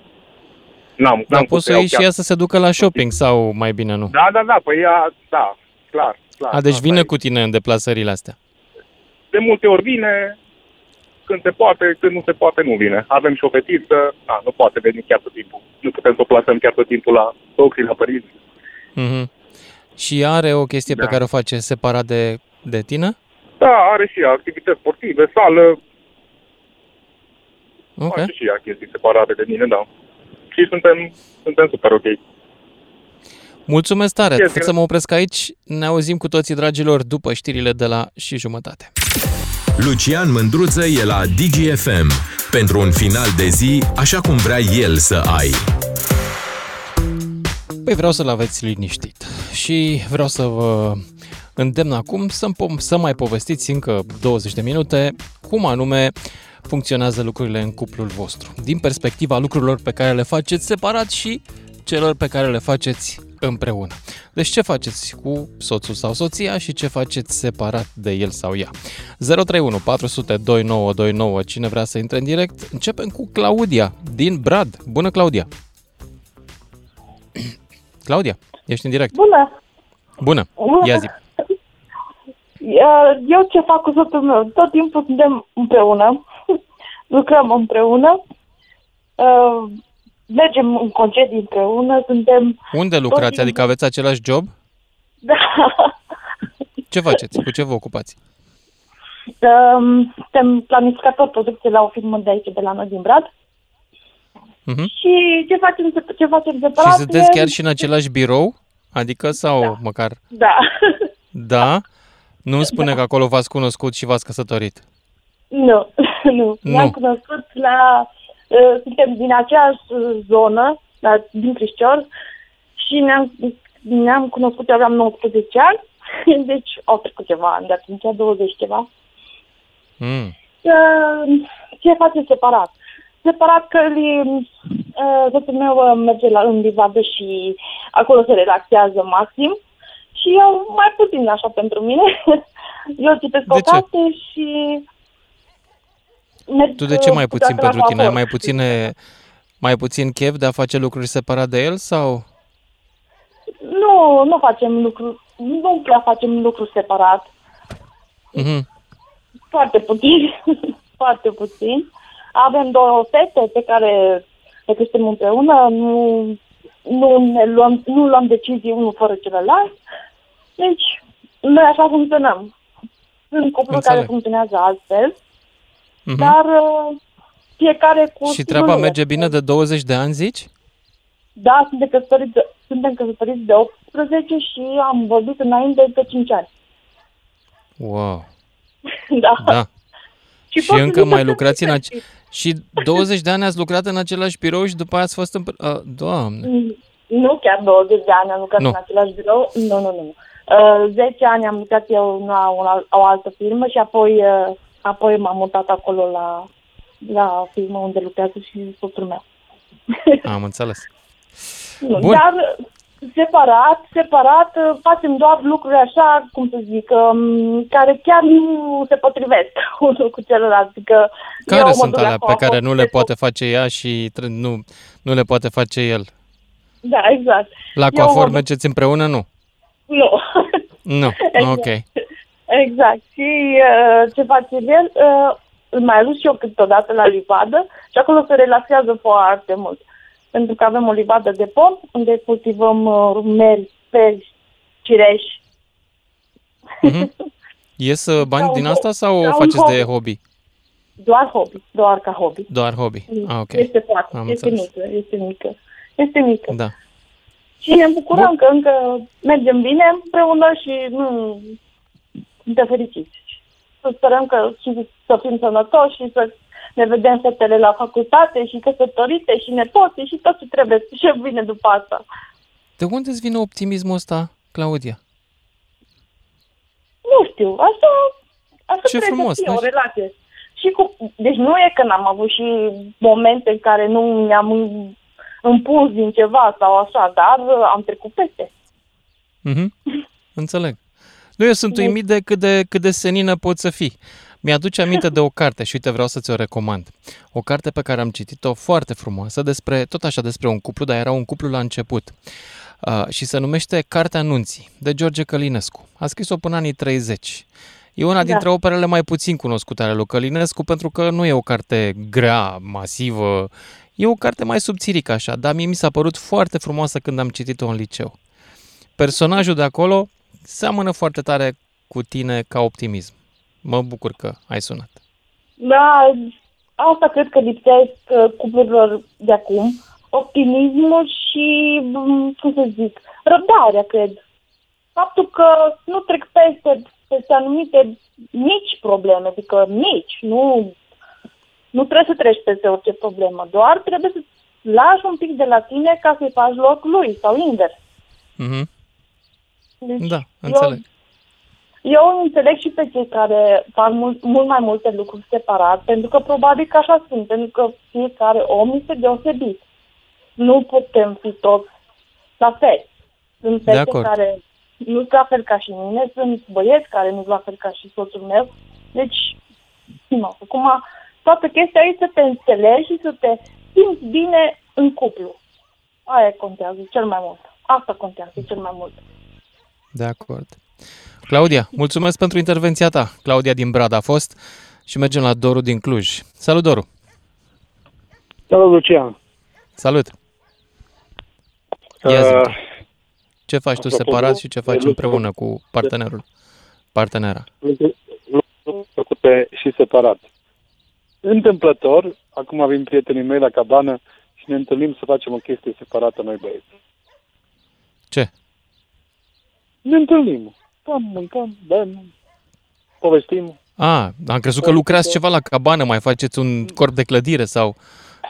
Speaker 22: n-am,
Speaker 2: Dar
Speaker 22: n-am
Speaker 2: poți să
Speaker 22: iau
Speaker 2: ieși și
Speaker 22: chiar.
Speaker 2: ea să se ducă la shopping sau mai bine nu?
Speaker 22: Da, da, da, păi ea, da, clar, clar.
Speaker 2: A, deci
Speaker 22: asta
Speaker 2: vine
Speaker 22: e.
Speaker 2: cu tine în deplasările astea.
Speaker 22: De multe ori vine, când se poate, când nu se poate, nu vine. Avem și o fetiță, da, nu poate veni chiar tot timpul. Nu putem să o plasăm chiar tot timpul la socrii, la părinți.
Speaker 2: Mhm. Și are o chestie
Speaker 22: Da.
Speaker 2: pe care o face separat de, de tine?
Speaker 22: Da, are și ea activități sportive, sală,
Speaker 2: Ok.
Speaker 22: face și ea chestii separate de mine, da. Și suntem, suntem super ok.
Speaker 2: Mulțumesc tare!
Speaker 22: Yes,
Speaker 2: Trebuie să mă opresc aici. Ne auzim cu toții, dragilor, după știrile de la și jumătate.
Speaker 7: Lucian Mândruță e la DGFM pentru un final de zi așa cum vrea el să ai.
Speaker 2: Păi vreau să-l aveți liniștit și vreau să vă îndemn acum să, să mai povestiți încă 20 de minute cum anume funcționează lucrurile în cuplul vostru, din perspectiva lucrurilor pe care le faceți separat și celor pe care le faceți împreună. Deci ce faceți cu soțul sau soția și ce faceți separat de el sau ea. 031 400 2929, cine vrea să intre în direct, începem cu Claudia din Brad. Bună, Claudia! Claudia, ești în direct.
Speaker 13: Bună!
Speaker 2: Bună,
Speaker 13: Bună.
Speaker 2: ia zi.
Speaker 13: Uh, Eu ce fac cu soțul meu? Tot timpul suntem împreună, [laughs] lucrăm împreună, uh, mergem în concedii împreună, suntem...
Speaker 2: Unde lucrați? Adică aveți același job? [laughs]
Speaker 13: Da,
Speaker 2: Ce faceți? Cu ce vă ocupați?
Speaker 13: um, suntem planificatori producție la o firmă de aici, de la noi din Brad.
Speaker 2: Mhm.
Speaker 13: Și ce facem, ce facem separat?
Speaker 2: Și sunteți
Speaker 13: e-
Speaker 2: chiar și în același birou? Adică sau da. măcar...
Speaker 13: Da.
Speaker 2: Da? [laughs] Nu spune că acolo v-ați cunoscut și v-ați căsătorit. [laughs]
Speaker 13: nu, nu. Ne-am cunoscut la... Uh, suntem din aceeași uh, zonă, la, din Crișcior, și ne-am, ne-am cunoscut, eu aveam 19 ani, [laughs] deci au trecut ceva ani de atunci, 20 ceva.
Speaker 2: Mm.
Speaker 13: Uh, ce face separat? Separat că li, uh, soțul meu uh, merge la, în livadă și acolo se relaxează maxim și eu mai puțin așa pentru mine. [laughs] Eu citesc o
Speaker 2: De ce?
Speaker 13: carte și merg
Speaker 2: Tu de ce mai
Speaker 13: uh,
Speaker 2: puțin
Speaker 13: câteodată
Speaker 2: pentru
Speaker 13: la
Speaker 2: tine? Ai
Speaker 13: vapor.
Speaker 2: mai puține, mai puțin chef de a face lucruri separat de el sau?
Speaker 13: Nu, nu facem lucruri, nu prea facem lucruri separat.
Speaker 2: Mhm.
Speaker 13: Foarte puțin, [laughs] foarte puțin. Avem două fete pe care le creștem împreună, nu, nu, ne luăm, nu luăm decizii unul fără celălalt. Deci, noi așa funcționăm. Sunt cupluri
Speaker 2: Înțeleg.
Speaker 13: care funcționează altfel,
Speaker 2: Mhm.
Speaker 13: dar uh, fiecare cu
Speaker 2: Și
Speaker 13: stilul
Speaker 2: treaba
Speaker 13: lui.
Speaker 2: merge bine de 20 de ani, zici?
Speaker 13: Da, suntem căsătoriți, de, suntem căsătoriți de 18 și am vorbit înainte de 5 ani.
Speaker 2: Wow, [laughs]
Speaker 13: da.
Speaker 2: da.
Speaker 13: Și
Speaker 2: Și
Speaker 13: pot să
Speaker 2: încă
Speaker 13: zic că
Speaker 2: mai
Speaker 13: sunt
Speaker 2: lucrați în
Speaker 13: fericit.
Speaker 2: ace- Și 20 de ani ați lucrat în același birou și după aia ați fost în... Uh, doamne,
Speaker 13: Mm, Nu chiar 20 de ani am lucrat
Speaker 2: Nu.
Speaker 13: în același birou. Nu, nu, nu. Uh, 10 ani am lucrat eu în o, o, o altă firmă și apoi, uh, apoi m-am mutat acolo la, la firmă unde lucrează și soțul meu. [laughs]
Speaker 2: am înțeles.
Speaker 13: Nu,
Speaker 2: Bun.
Speaker 13: Dar uh, separat, separat, uh, facem doar lucruri așa, cum să zic, um, care chiar nu se potrivesc [laughs] unul cu celălalt. Adică eu
Speaker 2: Care
Speaker 13: mă
Speaker 2: sunt
Speaker 13: duc la
Speaker 2: alea pe
Speaker 13: coafă,
Speaker 2: care nu le
Speaker 13: pe-
Speaker 2: poate face ea și tre- nu, nu le poate face el?
Speaker 13: Da, exact.
Speaker 2: La
Speaker 13: Eu
Speaker 2: coafor
Speaker 13: mă-
Speaker 2: mergeți împreună? Nu.
Speaker 13: Nu.
Speaker 2: Nu, [laughs]
Speaker 13: Exact.
Speaker 2: ok.
Speaker 13: Exact. Și uh, ce face el, uh, îl mai aduc și eu câteodată la livadă și acolo se relaxează foarte mult. Pentru că avem o livadă de pom unde cultivăm uh, meri, peri, cireși.
Speaker 2: Mhm. [laughs] Ies uh, bani
Speaker 13: Ca un
Speaker 2: din
Speaker 13: ho-
Speaker 2: asta sau
Speaker 13: ca
Speaker 2: o
Speaker 13: un
Speaker 2: faceți de
Speaker 13: hobby.
Speaker 2: hobby?
Speaker 13: Doar hobby, doar ca hobby.
Speaker 2: Doar hobby. Ah, ok.
Speaker 13: Este foarte,
Speaker 2: Am
Speaker 13: este
Speaker 2: înțeles.
Speaker 13: mică, este mică. Este mică.
Speaker 2: Da.
Speaker 13: Și ne bucurăm că încă mergem bine împreună și nu suntem fericiți. Să sperăm că și să fim sănătoși și să ne vedem fetele la facultate și căsătorite și nepoții și tot ce trebuie și bine după asta.
Speaker 2: De unde îți vine optimismul ăsta, Claudia?
Speaker 13: Nu știu, așa, așa
Speaker 2: Ce
Speaker 13: trebuie
Speaker 2: frumos,
Speaker 13: să fie
Speaker 2: deci-
Speaker 13: o relație. Și cu, deci nu e că n-am avut și momente în care nu ne-am în- împuns din ceva sau așa, dar uh, am trecut peste.
Speaker 2: Mhm. Înțeleg. Nu, eu sunt uimit de cât, de cât de senină poți să fii. Mi-aduce aminte de o carte și uite, vreau să ți-o recomand. O carte pe care am citit-o foarte frumoasă, despre, tot așa despre un cuplu, dar era un cuplu la început. Uh, și se numește Cartea Anunții, de George Călinescu. A scris-o până anii 30. E una dintre
Speaker 13: Da.
Speaker 2: operele mai puțin cunoscute ale lui Călinescu, pentru că nu e o carte grea, masivă, e o carte mai subțirică așa, dar mie mi s-a părut foarte frumoasă când am citit-o în liceu. Personajul de acolo seamănă foarte tare cu tine ca optimism. Mă bucur că ai sunat.
Speaker 13: Da, asta cred că lipsesc uh, cuplurilor de acum. Optimismul și, m, cum să zic, răbdarea, cred. Faptul că nu trec peste, peste anumite mici probleme, adică mici, nu, nu trebuie să treci peste orice problemă, doar trebuie să lași un pic de la tine ca să-i faci loc lui sau invers.
Speaker 2: Mhm.
Speaker 13: Deci,
Speaker 2: Da, înțeleg.
Speaker 13: Eu înțeleg și pe cei care fac mult, mult mai multe lucruri separat, pentru că probabil că așa sunt, pentru că fiecare om este deosebit. Nu putem fi toți la fel. Sunt
Speaker 2: De
Speaker 13: fete
Speaker 2: acord.
Speaker 13: care nu sunt la fel ca și mine, sunt băieți care nu sunt la fel ca și soțul meu. Deci, nu, acum toată chestia e să te înțelegi și să te simți bine în cuplu. Aia contează cel mai mult. Asta contează cel mai mult.
Speaker 2: De acord. Claudia, mulțumesc pentru intervenția ta. Claudia din Brad a fost și mergem la Doru din Cluj. Salut, Doru!
Speaker 21: Salut, Lucian.
Speaker 2: Salut! Ia zi
Speaker 21: Uh,
Speaker 2: Ce faci tu
Speaker 21: apropo
Speaker 2: separat
Speaker 21: de-
Speaker 2: și ce
Speaker 21: de
Speaker 2: faci
Speaker 21: lucru-
Speaker 2: împreună cu partenerul? Partenera.
Speaker 21: lucruri lucruri făcute și separat. Întâmplător, acum vin prietenii mei la cabană și ne întâlnim să facem o chestie separată noi băieți.
Speaker 2: Ce?
Speaker 21: Ne întâlnim. Stăm, mâncăm, bem, povestim.
Speaker 2: A, am crezut că lucrați ceva la cabană, mai faceți un corp de clădire sau...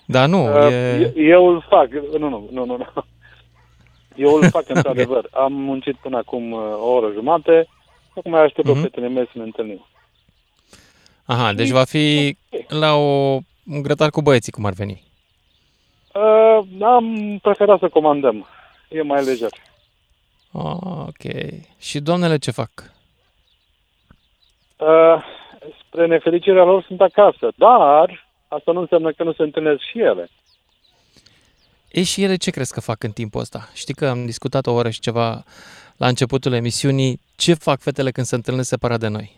Speaker 2: Dar nu,
Speaker 21: Uh,
Speaker 2: e...
Speaker 21: Eu îl fac. Nu, nu, nu, nu. nu. Eu îl fac [laughs] într-adevăr. Am muncit până acum uh, o oră jumate. Acum mai aștept pe
Speaker 2: Mhm.
Speaker 21: prietenii mei să ne întâlnim.
Speaker 2: Aha, deci va fi la o, un grătar cu băieții, cum ar veni.
Speaker 21: Uh, am preferat să comandăm. E mai lejer.
Speaker 2: Ah, ok. Și doamnele ce fac?
Speaker 21: Uh, spre nefericirea lor sunt acasă, dar asta nu înseamnă că nu se întâlnesc și ele.
Speaker 2: Ei și ele ce crezi că fac în timpul ăsta? Știi că am discutat o oră și ceva la începutul emisiunii. Ce fac fetele când se întâlnesc separat de noi?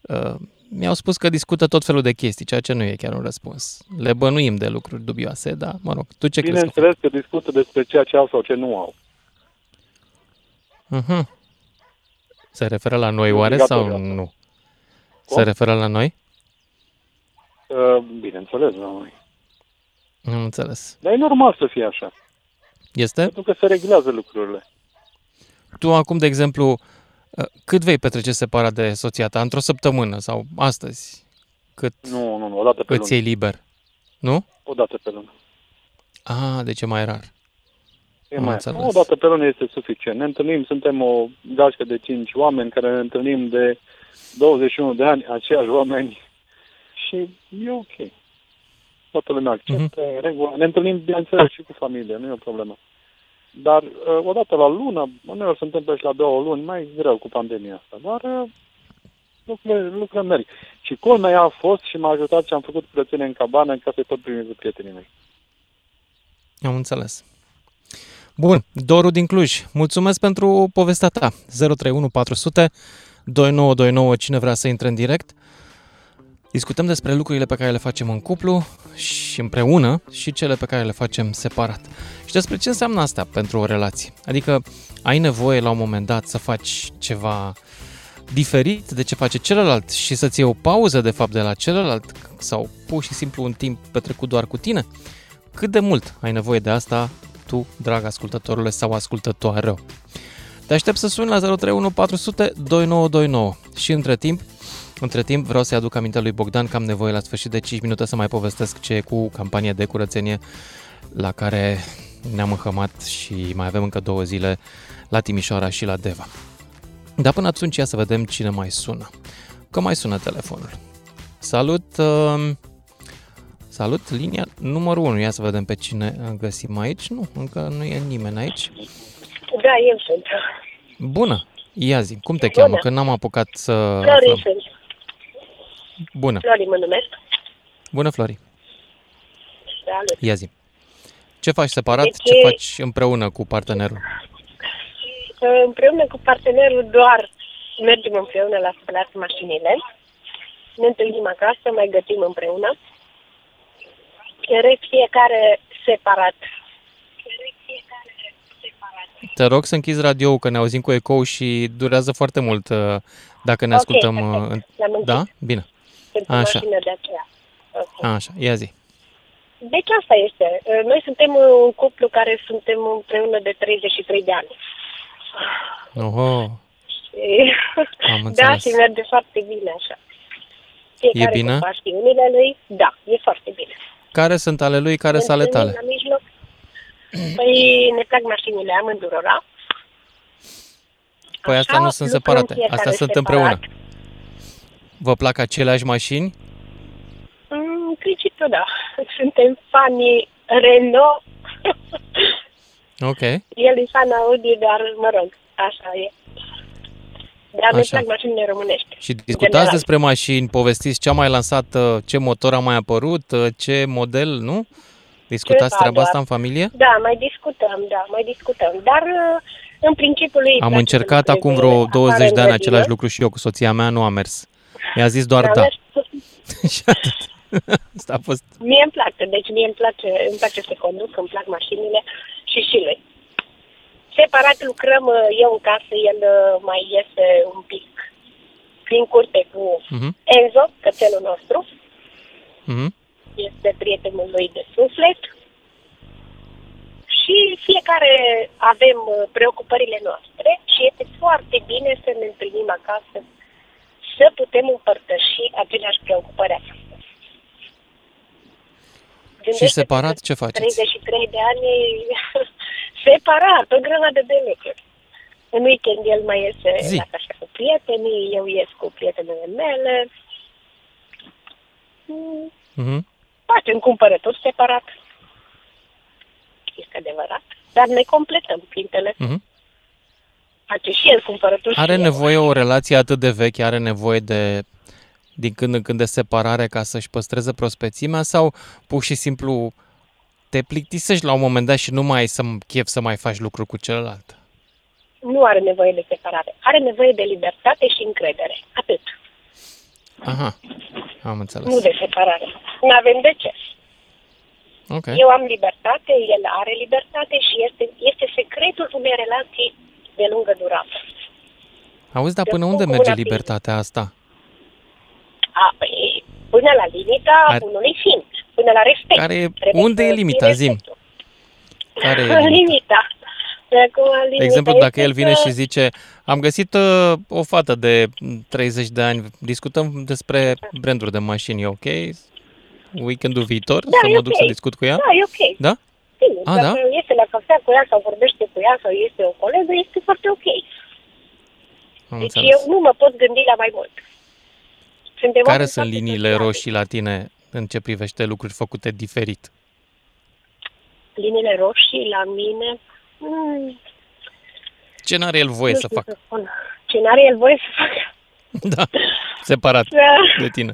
Speaker 2: Uh, mi-au spus că discută tot felul de chestii, ceea ce nu e chiar un răspuns. Le bănuim de lucruri dubioase, dar, mă rog, tu ce crezi că fac?
Speaker 21: Bineînțeles că discută despre ceea ce au sau ce nu au.
Speaker 2: Uh-huh. Se referă la noi oare sau
Speaker 21: Obligatoriu asta.
Speaker 2: nu? Se
Speaker 21: Cum?
Speaker 2: referă la noi?
Speaker 21: Uh, bineînțeles, nu.
Speaker 2: Nu am înțeles.
Speaker 21: Dar e normal să fie așa.
Speaker 2: Este?
Speaker 21: Pentru că se reglează lucrurile.
Speaker 2: Tu acum, de exemplu, uh, cât vei petrece separat de soția ta? Într-o săptămână sau astăzi? Cât
Speaker 21: Nu, nu, nu, o dată pe
Speaker 2: îți
Speaker 21: lună.
Speaker 2: iei liber? Nu?
Speaker 21: O dată pe lună.
Speaker 2: Ah, deci e mai rar.
Speaker 21: E
Speaker 2: Am
Speaker 21: mai
Speaker 2: înțeles.
Speaker 21: O dată pe lună este suficient. Ne întâlnim, suntem o gașcă de cinci oameni care ne întâlnim de 21 de ani, aceiași oameni [laughs] și e ok. Toată lumea acceptă,
Speaker 2: Mhm.
Speaker 21: în regulă. Ne întâlnim, bineînțeles, și cu familie, nu e o problemă. Dar uh, o dată la lună, uneori se întâmplă și la două luni, mai greu cu pandemia asta, dar uh, lucrurile, lucrurile merg. Și culmea ea a fost și m-a ajutat și am făcut curățenie în cabană ca să tot primim cu prietenii mei.
Speaker 2: Am înțeles. Bun, Doru din Cluj, mulțumesc pentru povestea ta. 031 400 2929, cine vrea să intre în direct. Discutăm despre lucrurile pe care le facem în cuplu și împreună și cele pe care le facem separat. Și despre ce înseamnă asta pentru o relație. Adică ai nevoie la un moment dat să faci ceva diferit de ce face celălalt și să-ți iei o pauză de fapt de la celălalt sau pur și simplu un timp petrecut doar cu tine. Cât de mult ai nevoie de asta tu, drag ascultătorule sau ascultătoare? Te aștept să suni la 031 400 2929 și între timp între timp, vreau să-i aduc aminte lui Bogdan că am nevoie la sfârșit de 5 minute să mai povestesc ce e cu campania de curățenie la care ne-am înhămat și mai avem încă două zile la Timișoara și la Deva. Dar până atunci ia să vedem cine mai sună. Că mai sună telefonul. Salut! Uh, salut, linia numărul 1. Ia să vedem pe cine găsim aici. Nu, încă nu e nimeni aici.
Speaker 23: Da, eu sunt.
Speaker 2: Bună! Ia zi, cum te
Speaker 23: Bună.
Speaker 2: cheamă? Că n-am apucat să
Speaker 23: Flori
Speaker 2: aflăm.
Speaker 23: sunt.
Speaker 2: Bună!
Speaker 23: Flori mă numesc.
Speaker 2: Bună, Flori!
Speaker 23: Salut.
Speaker 2: Ia zi. Ce faci separat,
Speaker 23: Deci-
Speaker 2: ce faci împreună cu partenerul?
Speaker 23: Împreună cu partenerul doar mergem împreună la spălat mașinile. Ne întâlnim acasă, mai gătim împreună. În rest, fiecare separat.
Speaker 2: Te rog să închizi radio că ne auzim cu ecou și durează foarte mult uh, dacă ne
Speaker 23: Ok,
Speaker 2: ascultăm.
Speaker 23: perfect.
Speaker 2: uh, în-
Speaker 23: L-am închis.
Speaker 2: Da? Bine.
Speaker 23: Pentru
Speaker 2: Așa.
Speaker 23: mașină de aceea. Ok.
Speaker 2: Așa, ia zi.
Speaker 23: Deci asta este. Noi suntem un cuplu care suntem împreună de 33 de ani.
Speaker 2: Oho,
Speaker 23: Și-
Speaker 2: Am [laughs]
Speaker 23: da,
Speaker 2: înțeles.
Speaker 23: și merge foarte bine așa. Fiecare
Speaker 2: bine?
Speaker 23: cu pasiunile lui, da, e foarte bine.
Speaker 2: care sunt ale lui, care
Speaker 23: Ne
Speaker 2: sunt ale
Speaker 23: întâlnim
Speaker 2: tale?
Speaker 23: La mijloc. Păi ne plac mașinile amândurora.
Speaker 2: Păi astea
Speaker 23: Așa,
Speaker 2: nu sunt
Speaker 23: lucrăm
Speaker 2: separate,
Speaker 23: fiecare
Speaker 2: astea sunt
Speaker 23: separat.
Speaker 2: împreună. Vă plac aceleași mașini?
Speaker 23: Mm, În principiu, da. Suntem fanii Renault.
Speaker 2: Ok.
Speaker 23: El e fan Audi, dar, mă rog, așa e. Dar ne
Speaker 2: Așa.
Speaker 23: plac mașinile românești.
Speaker 2: Și
Speaker 23: în
Speaker 2: discutați
Speaker 23: general.
Speaker 2: despre mașini, povestiți ce a mai lansat, uh, ce motor a mai apărut, uh, ce model, nu? Discutați
Speaker 23: Ceva
Speaker 2: treaba
Speaker 23: doar.
Speaker 2: asta în familie?
Speaker 23: Da, mai discutăm, da, mai discutăm. Dar, uh, în principiu, lui îi
Speaker 2: Am
Speaker 23: place
Speaker 2: încercat
Speaker 23: să
Speaker 2: acum
Speaker 23: lucreze
Speaker 2: vreo
Speaker 23: afară
Speaker 2: 20
Speaker 23: în
Speaker 2: de ani
Speaker 23: grădină.
Speaker 2: același lucru și eu cu soția mea, nu a mers. Mi-a zis doar
Speaker 23: Dar
Speaker 2: da.
Speaker 23: mers- [laughs]
Speaker 2: Și atât. Asta a fost.
Speaker 23: Mie îmi place, deci mie îmi place, îmi place să conduc, îmi plac mașinile și și lui. Separat lucrăm, uh, eu în casă, el uh, mai iese un pic prin curte cu
Speaker 2: Mhm.
Speaker 23: Enzo, cățelul nostru,
Speaker 2: Mhm.
Speaker 23: este prietenul lui de suflet și fiecare avem uh, preocupările noastre și este foarte bine să ne întâlnim acasă, să putem împărtăși aceleași preocupări acasă.
Speaker 2: Și separat ce faceți?
Speaker 23: 33 de ani [laughs] separat, o grămadă de lucruri. În weekend el mai iese
Speaker 2: Zi.
Speaker 23: la cafea cu prietenii, eu ies cu prietenele mele. Mm,
Speaker 2: Mhm.
Speaker 23: Facem cumpărături separat. Este adevărat. Dar ne completăm pintele.
Speaker 2: Mhm.
Speaker 23: Face și el cumpărături
Speaker 2: Are
Speaker 23: și eu.
Speaker 2: nevoie o relație atât de veche, are nevoie de din când în când de separare ca să-și păstreze prospețimea sau pur și simplu te plictisești la un moment dat și nu mai ai să chef să mai faci lucruri cu celălalt.
Speaker 23: Nu are nevoie de separare. Are nevoie de libertate și încredere. Atât.
Speaker 2: Aha, am înțeles.
Speaker 23: Nu de separare. Nu avem de ce.
Speaker 2: Ok.
Speaker 23: Eu am libertate, el are libertate și este, este secretul unei relații de lungă durată.
Speaker 2: Auzi, dar
Speaker 23: Eu
Speaker 2: până
Speaker 23: spun
Speaker 2: unde
Speaker 23: cu
Speaker 2: merge
Speaker 23: una
Speaker 2: libertatea asta?
Speaker 23: A, păi, până la limita
Speaker 2: Ar-
Speaker 23: unui simț, până la respect.
Speaker 2: Care e,
Speaker 23: Trebuie
Speaker 2: unde
Speaker 23: să
Speaker 2: e limita?
Speaker 23: fie
Speaker 2: Zim.
Speaker 23: respectul.
Speaker 2: Care e [laughs] limita?
Speaker 23: limita. De acum, limita
Speaker 2: De exemplu,
Speaker 23: este
Speaker 2: dacă el vine
Speaker 23: că-
Speaker 2: și zice, am găsit uh, o fată de 30 de ani, discutăm despre branduri de mașini, e ok? Weekendul viitor
Speaker 23: Da,
Speaker 2: să
Speaker 23: e
Speaker 2: mă duc
Speaker 23: ok.
Speaker 2: să discut cu ea?
Speaker 23: Da, e ok.
Speaker 2: Da?
Speaker 23: Bine,
Speaker 2: A,
Speaker 23: dacă
Speaker 2: da?
Speaker 23: este la cafea cu ea sau vorbește cu ea sau este o colegă, este foarte ok.
Speaker 2: Am
Speaker 23: Deci
Speaker 2: înțeles.
Speaker 23: eu nu mă pot gândi la mai mult. Suntem
Speaker 2: Care
Speaker 23: oameni
Speaker 2: sunt
Speaker 23: foarte
Speaker 2: liniile
Speaker 23: sociali.
Speaker 2: roșii la tine în ce privește lucruri făcute diferit?
Speaker 23: Liniile roșii la mine... Mm,
Speaker 2: Ce n-are el voie
Speaker 23: nu
Speaker 2: să
Speaker 23: știu
Speaker 2: facă?
Speaker 23: spun. Ce n-are el voie să facă? [laughs]
Speaker 2: Da, separat
Speaker 23: Da.
Speaker 2: de tine.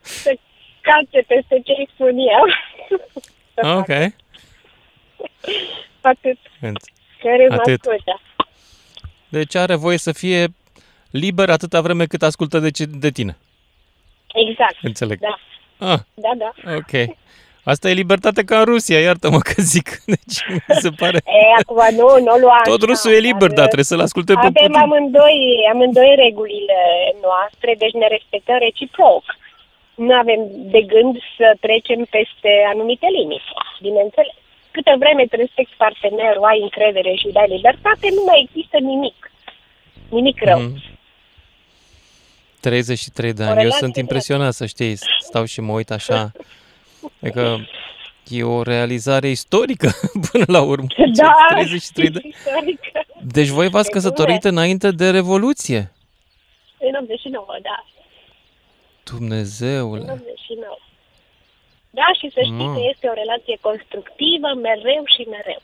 Speaker 23: Să calce peste ce îi spun eu.
Speaker 2: Ok. [laughs] [laughs]
Speaker 23: Atât.
Speaker 2: Înț-
Speaker 23: Care mă
Speaker 2: Atât.
Speaker 23: ascultă.
Speaker 2: Deci are voie să fie liber atâta vreme cât ascultă de, ce, de tine.
Speaker 23: Exact.
Speaker 2: Înțeleg.
Speaker 23: Da.
Speaker 2: Ah,
Speaker 23: Da, da.
Speaker 2: ok. Asta e libertate ca în Rusia, iartă-mă că zic. [laughs] Deci mi se pare...
Speaker 23: E, acum nu, nu o lua
Speaker 2: Tot
Speaker 23: așa,
Speaker 2: rusul e liber,
Speaker 23: dar,
Speaker 2: dar trebuie să-l asculte pe
Speaker 23: Avem
Speaker 2: Putin.
Speaker 23: amândoi, amândoi regulile noastre, deci ne respectăm reciproc. Nu avem de gând să trecem peste anumite limite, bineînțeles. Câtă vreme îți respecti partenerul, ai încredere și îi dai libertate, nu mai există nimic. Nimic rău.
Speaker 2: Mhm. 33 de
Speaker 23: O
Speaker 2: ani. Eu
Speaker 23: relație
Speaker 2: sunt impresionat, să știi. Stau și mă uit așa. Adică e o realizare istorică [laughs] până la urmă.
Speaker 23: Da,
Speaker 2: 33 de
Speaker 23: istorică.
Speaker 2: Deci voi v-ați căsătorit înainte de Revoluție.
Speaker 23: În 89, da. În
Speaker 2: Dumnezeule.
Speaker 23: 89. Da, și să știi
Speaker 2: Mamă.
Speaker 23: că este o relație constructivă, mereu și mereu.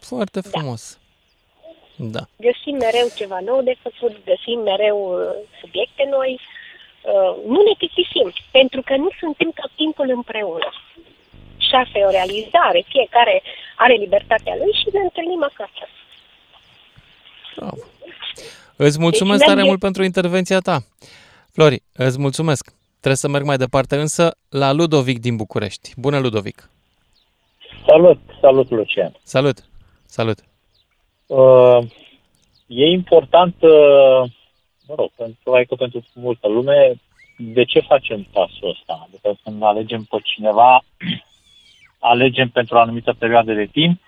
Speaker 2: Foarte frumos. Da.
Speaker 23: Găsim mereu ceva nou de făcut, găsim mereu uh, subiecte noi, uh, nu ne plictisim, pentru că nu suntem tot timpul împreună. Și asta e o realizare, fiecare are libertatea lui și ne întâlnim acasă.
Speaker 2: Îți mulțumesc
Speaker 23: Deci,
Speaker 2: tare
Speaker 23: merge-
Speaker 2: mult pentru intervenția ta. Flori, îți mulțumesc. Trebuie să merg mai departe, însă la Ludovic din București. Bună, Ludovic!
Speaker 24: Salut, salut Lucian.
Speaker 2: Salut! Salut!
Speaker 24: Uh, e important, uh, mă rog, pentru, probabil că pentru multă lume, de ce facem pasul ăsta? Adică când alegem pe cineva, [clears throat] alegem pentru o anumită perioadă de timp,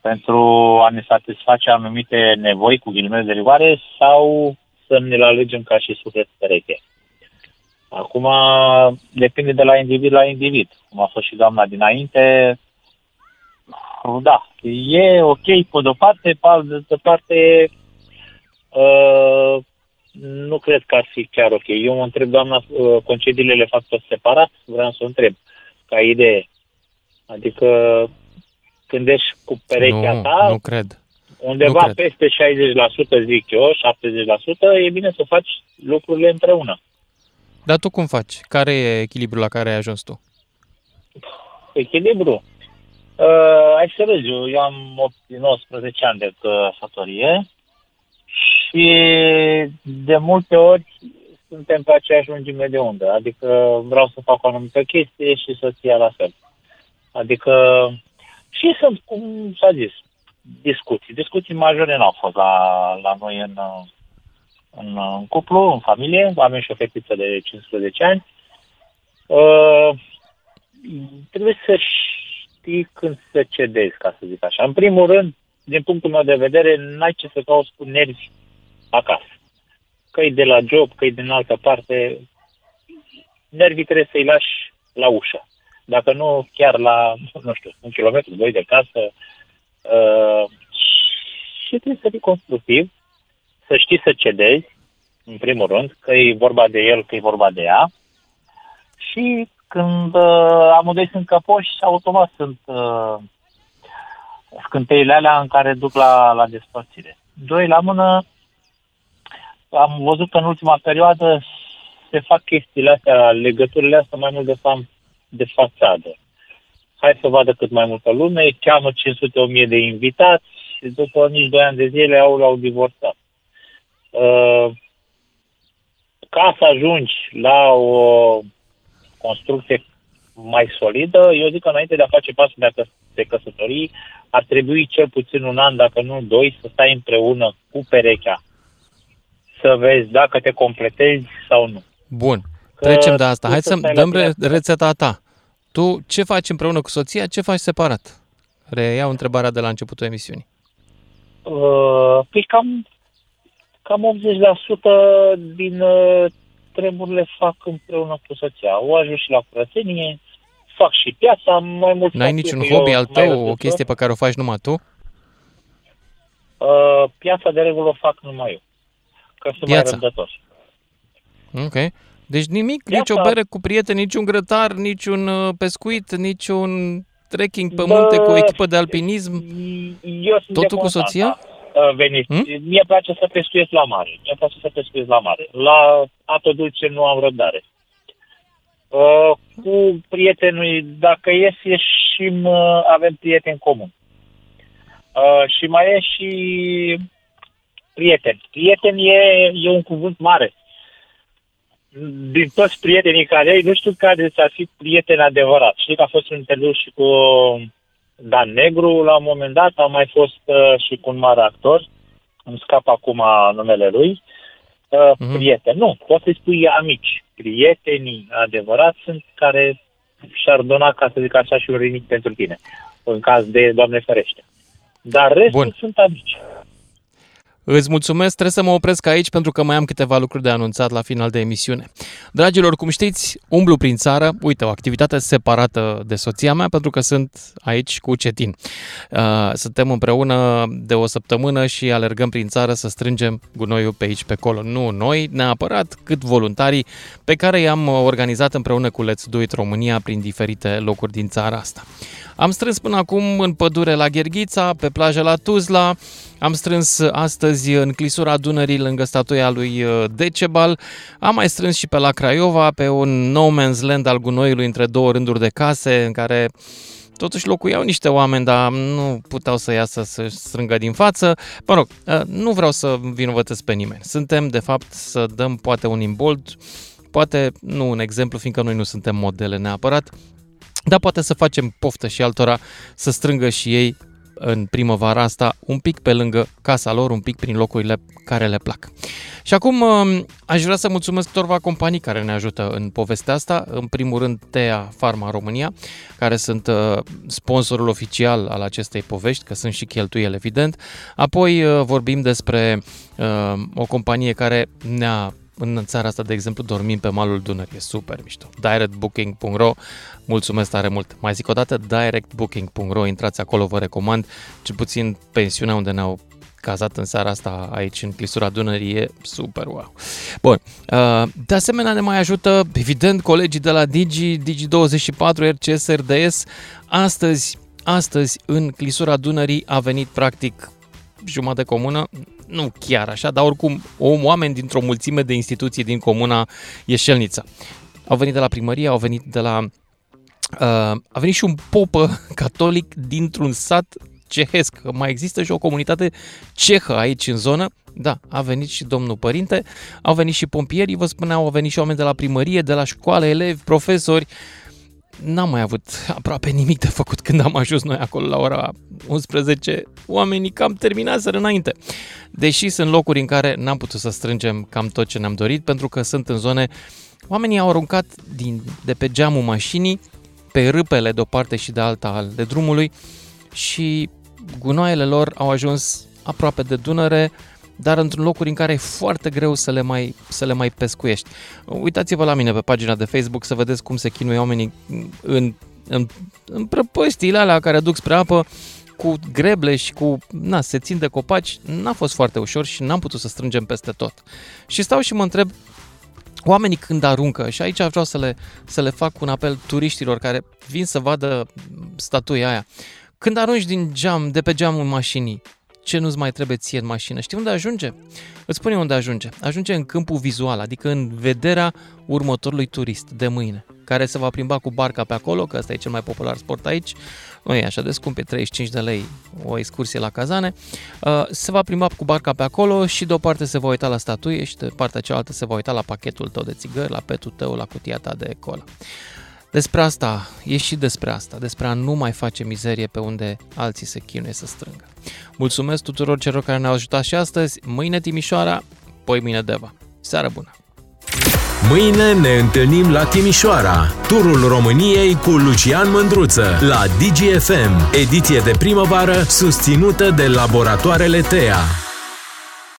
Speaker 24: pentru a ne satisface anumite nevoi cu ghilimele de rigoare sau să ne-l alegem ca și suflet pereche. Acum depinde de la individ la individ. Cum a fost și doamna dinainte, da, e ok pe de-o parte, pe altă parte uh, nu cred că ar fi chiar ok. Eu mă întreb, doamna, uh, concediile le fac tot separat? Vreau să o întreb, ca idee. Adică când ești cu perechea
Speaker 2: nu,
Speaker 24: ta,
Speaker 2: nu cred.
Speaker 24: undeva
Speaker 2: nu cred.
Speaker 24: peste 60%, zic eu, 70%, e bine să faci lucrurile împreună.
Speaker 2: Dar tu cum faci? Care e echilibrul la care ai ajuns tu?
Speaker 24: echilibru. Uh, hai să vezi, eu, eu am 8, 19 ani de căsătorie și de multe ori suntem pe aceeași lungime de undă. Adică vreau să fac o anumită chestie și soția la fel. Adică și sunt, cum s-a zis, discuții. Discuții majore n-au fost la, la noi în, în, în cuplu, în familie. Avem și o fetiță de 15 ani. Uh, trebuie să știi când să cedezi, ca să zic așa. În primul rând, din punctul meu de vedere, n-ai ce să cauți cu nervi acasă. Că e de la job, că e din altă parte, nervii trebuie să-i lași la ușă. Dacă nu, chiar la, nu știu, un kilometru, doi de casă. Uh, și trebuie să fii constructiv, să știi să cedezi, în primul rând, că e vorba de el, că e vorba de ea. Și când uh, amândoi sunt căpoși, automat sunt uh, scânteile alea în care duc la, la despărțire. Doi la mână, am văzut că în ultima perioadă se fac chestiile astea, legăturile astea mai mult de, fam, de fațadă. Hai să vadă cât mai multă lume, cheamă 500-1000 de invitați și după nici 2 ani de zile au, au divorțat. Uh, ca să ajungi la o construcție mai solidă, eu zic că înainte de a face pasul de a te căsători, ar trebui cel puțin un an, dacă nu doi, să stai împreună cu perechea, să vezi dacă te completezi sau nu.
Speaker 2: Bun, că trecem de asta. Hai să dăm re- rețeta ta. Tu ce faci împreună cu soția, ce faci separat? Reiau întrebarea de la începutul emisiunii.
Speaker 24: Uh, păi cam, cam 80% din uh, treburile fac împreună cu soția. O ajut și la curățenie, fac și piața, mai mult...
Speaker 2: N-ai niciun hobby al tău, o chestie pe care o faci numai tu? Uh,
Speaker 24: piața de regulă o fac numai eu, că sunt piața. mai răbdător.
Speaker 2: Ok. Deci nimic, piața... nici o bere cu prieteni, niciun grătar, niciun uh, pescuit, niciun trekking pe munte Bă, cu o echipă de alpinism?
Speaker 24: Eu sunt
Speaker 2: Totul cu soția? Da.
Speaker 24: Uh, veniți. Hmm? Mie place să pescuiesc la mare. Mie place să pescuiesc la mare. La apă dulce nu am răbdare. Uh, cu prietenii, dacă ies, ieșim, uh, avem prieteni comun. Uh, și mai e și prieteni. Prieten e, e un cuvânt mare. Din toți prietenii care ai, nu știu care să fi prieten adevărat. Știi că a fost un interviu și cu Dan Negru la un moment dat, a mai fost uh, și cu un mare actor, îmi scap acum numele lui, uh, mm-hmm. prieten. Nu, poți să-i spui amici. Prietenii adevărați sunt care și-ar dona, ca să zic așa, și un rinic pentru tine, în caz de Doamne ferește. Dar restul Bun. sunt amici.
Speaker 2: Îți mulțumesc, trebuie să mă opresc aici pentru că mai am câteva lucruri de anunțat la final de emisiune. Dragilor, cum știți, umblu prin țară, uite, o activitate separată de soția mea pentru că sunt aici cu Cetin. Uh, suntem împreună de o săptămână și alergăm prin țară să strângem gunoiul pe aici, pe acolo. Nu noi, neapărat, cât voluntarii pe care i-am organizat împreună cu Let's Do It România prin diferite locuri din țara asta. Am strâns până acum în pădure la Gherghița, pe plajă la Tuzla, am strâns astăzi în clisura Dunării lângă statuia lui uh, Decebal, am mai strâns și pe la Craiova, pe un no man's land al gunoiului între două rânduri de case în care totuși locuiau niște oameni, dar nu puteau să iasă să strângă din față. Mă rog, uh, nu vreau să vinovătesc pe nimeni. Suntem, de fapt, să dăm poate un imbold, poate nu un exemplu, fiindcă noi nu suntem modele neapărat, dar poate să facem poftă și altora să strângă și ei în primăvara asta un pic pe lângă casa lor, un pic prin locurile care le plac. Și acum um, aș vrea să mulțumesc câtorva companii care ne ajută în povestea asta. În primul rând Tea Pharma România, care sunt uh, sponsorul oficial al acestei povești, că sunt și cheltuieli evident. Apoi uh, vorbim despre uh, o companie care ne-a în țara asta, de exemplu, dormim pe malul Dunării. E super mișto. directbooking.ro Mulțumesc tare mult. Mai zic o dată, directbooking.ro Intrați acolo, vă recomand. Cel puțin pensiunea unde ne-au cazat în seara asta aici în clisura Dunării e super wow. Bun, uh, de asemenea ne mai ajută evident colegii de la Digi, Digi24, RCS, RDS. Astăzi, astăzi în clisura Dunării a venit practic jumătate comună, nu chiar așa, dar oricum oameni dintr-o mulțime de instituții din comuna Ieșelnița. Au venit de la primărie, au venit de la... Uh, a venit și un popă [laughs] catolic dintr-un sat cehesc. Mai există și o comunitate cehă aici în zonă. Da, a venit și domnul părinte, au venit și pompierii, vă spuneau, au venit și oameni de la primărie, de la școală, elevi, profesori. Uh, n-am mai avut aproape nimic de făcut când am ajuns noi acolo la ora 11. Oamenii cam terminaseră înainte. Deși sunt locuri în care n-am putut să strângem cam tot ce ne-am dorit, pentru că sunt în zone... Oamenii au aruncat din, de pe geamul mașinii pe râpele de o parte și de alta al de drumului și gunoaiele lor au ajuns aproape de Dunăre, dar într-un locuri în care e foarte greu să le mai, să le mai pescuiești. Uitați-vă la mine pe pagina de Facebook să vedeți cum se chinuie oamenii în, în, în prăpăstiile alea care duc spre apă cu greble și cu, na, se țin de copaci, n-a fost foarte ușor și n-am putut să strângem peste tot. Și stau și mă întreb, oamenii când aruncă, și aici vreau să le, să le fac un apel turiștilor care vin să vadă statuia aia, când arunci din geam, de pe geamul mașinii, ce nu-ți mai trebuie ție în mașină. Știi unde ajunge? Îți spun eu unde ajunge. Ajunge în câmpul vizual, adică în vederea următorului turist de mâine, care se va plimba cu barca pe acolo, că ăsta e cel mai popular sport aici, nu e așa de scump, e 35 de lei o excursie la cazane, uh, se va plimba cu barca pe acolo și de o parte se va uita la statuie și de partea cealaltă se va uita la pachetul tău de țigări, la petul tău, la cutia ta de cola. Despre asta, e și despre asta, despre a nu mai face mizerie pe unde alții se chinuie să strângă. Mulțumesc tuturor celor care ne-au ajutat și astăzi, mâine Timișoara, poi mâine Deva. Seară bună!
Speaker 7: Mâine ne întâlnim la Timișoara, turul României cu Lucian Mândruță la DGFM, ediție de primăvară susținută de laboratoarele TEA.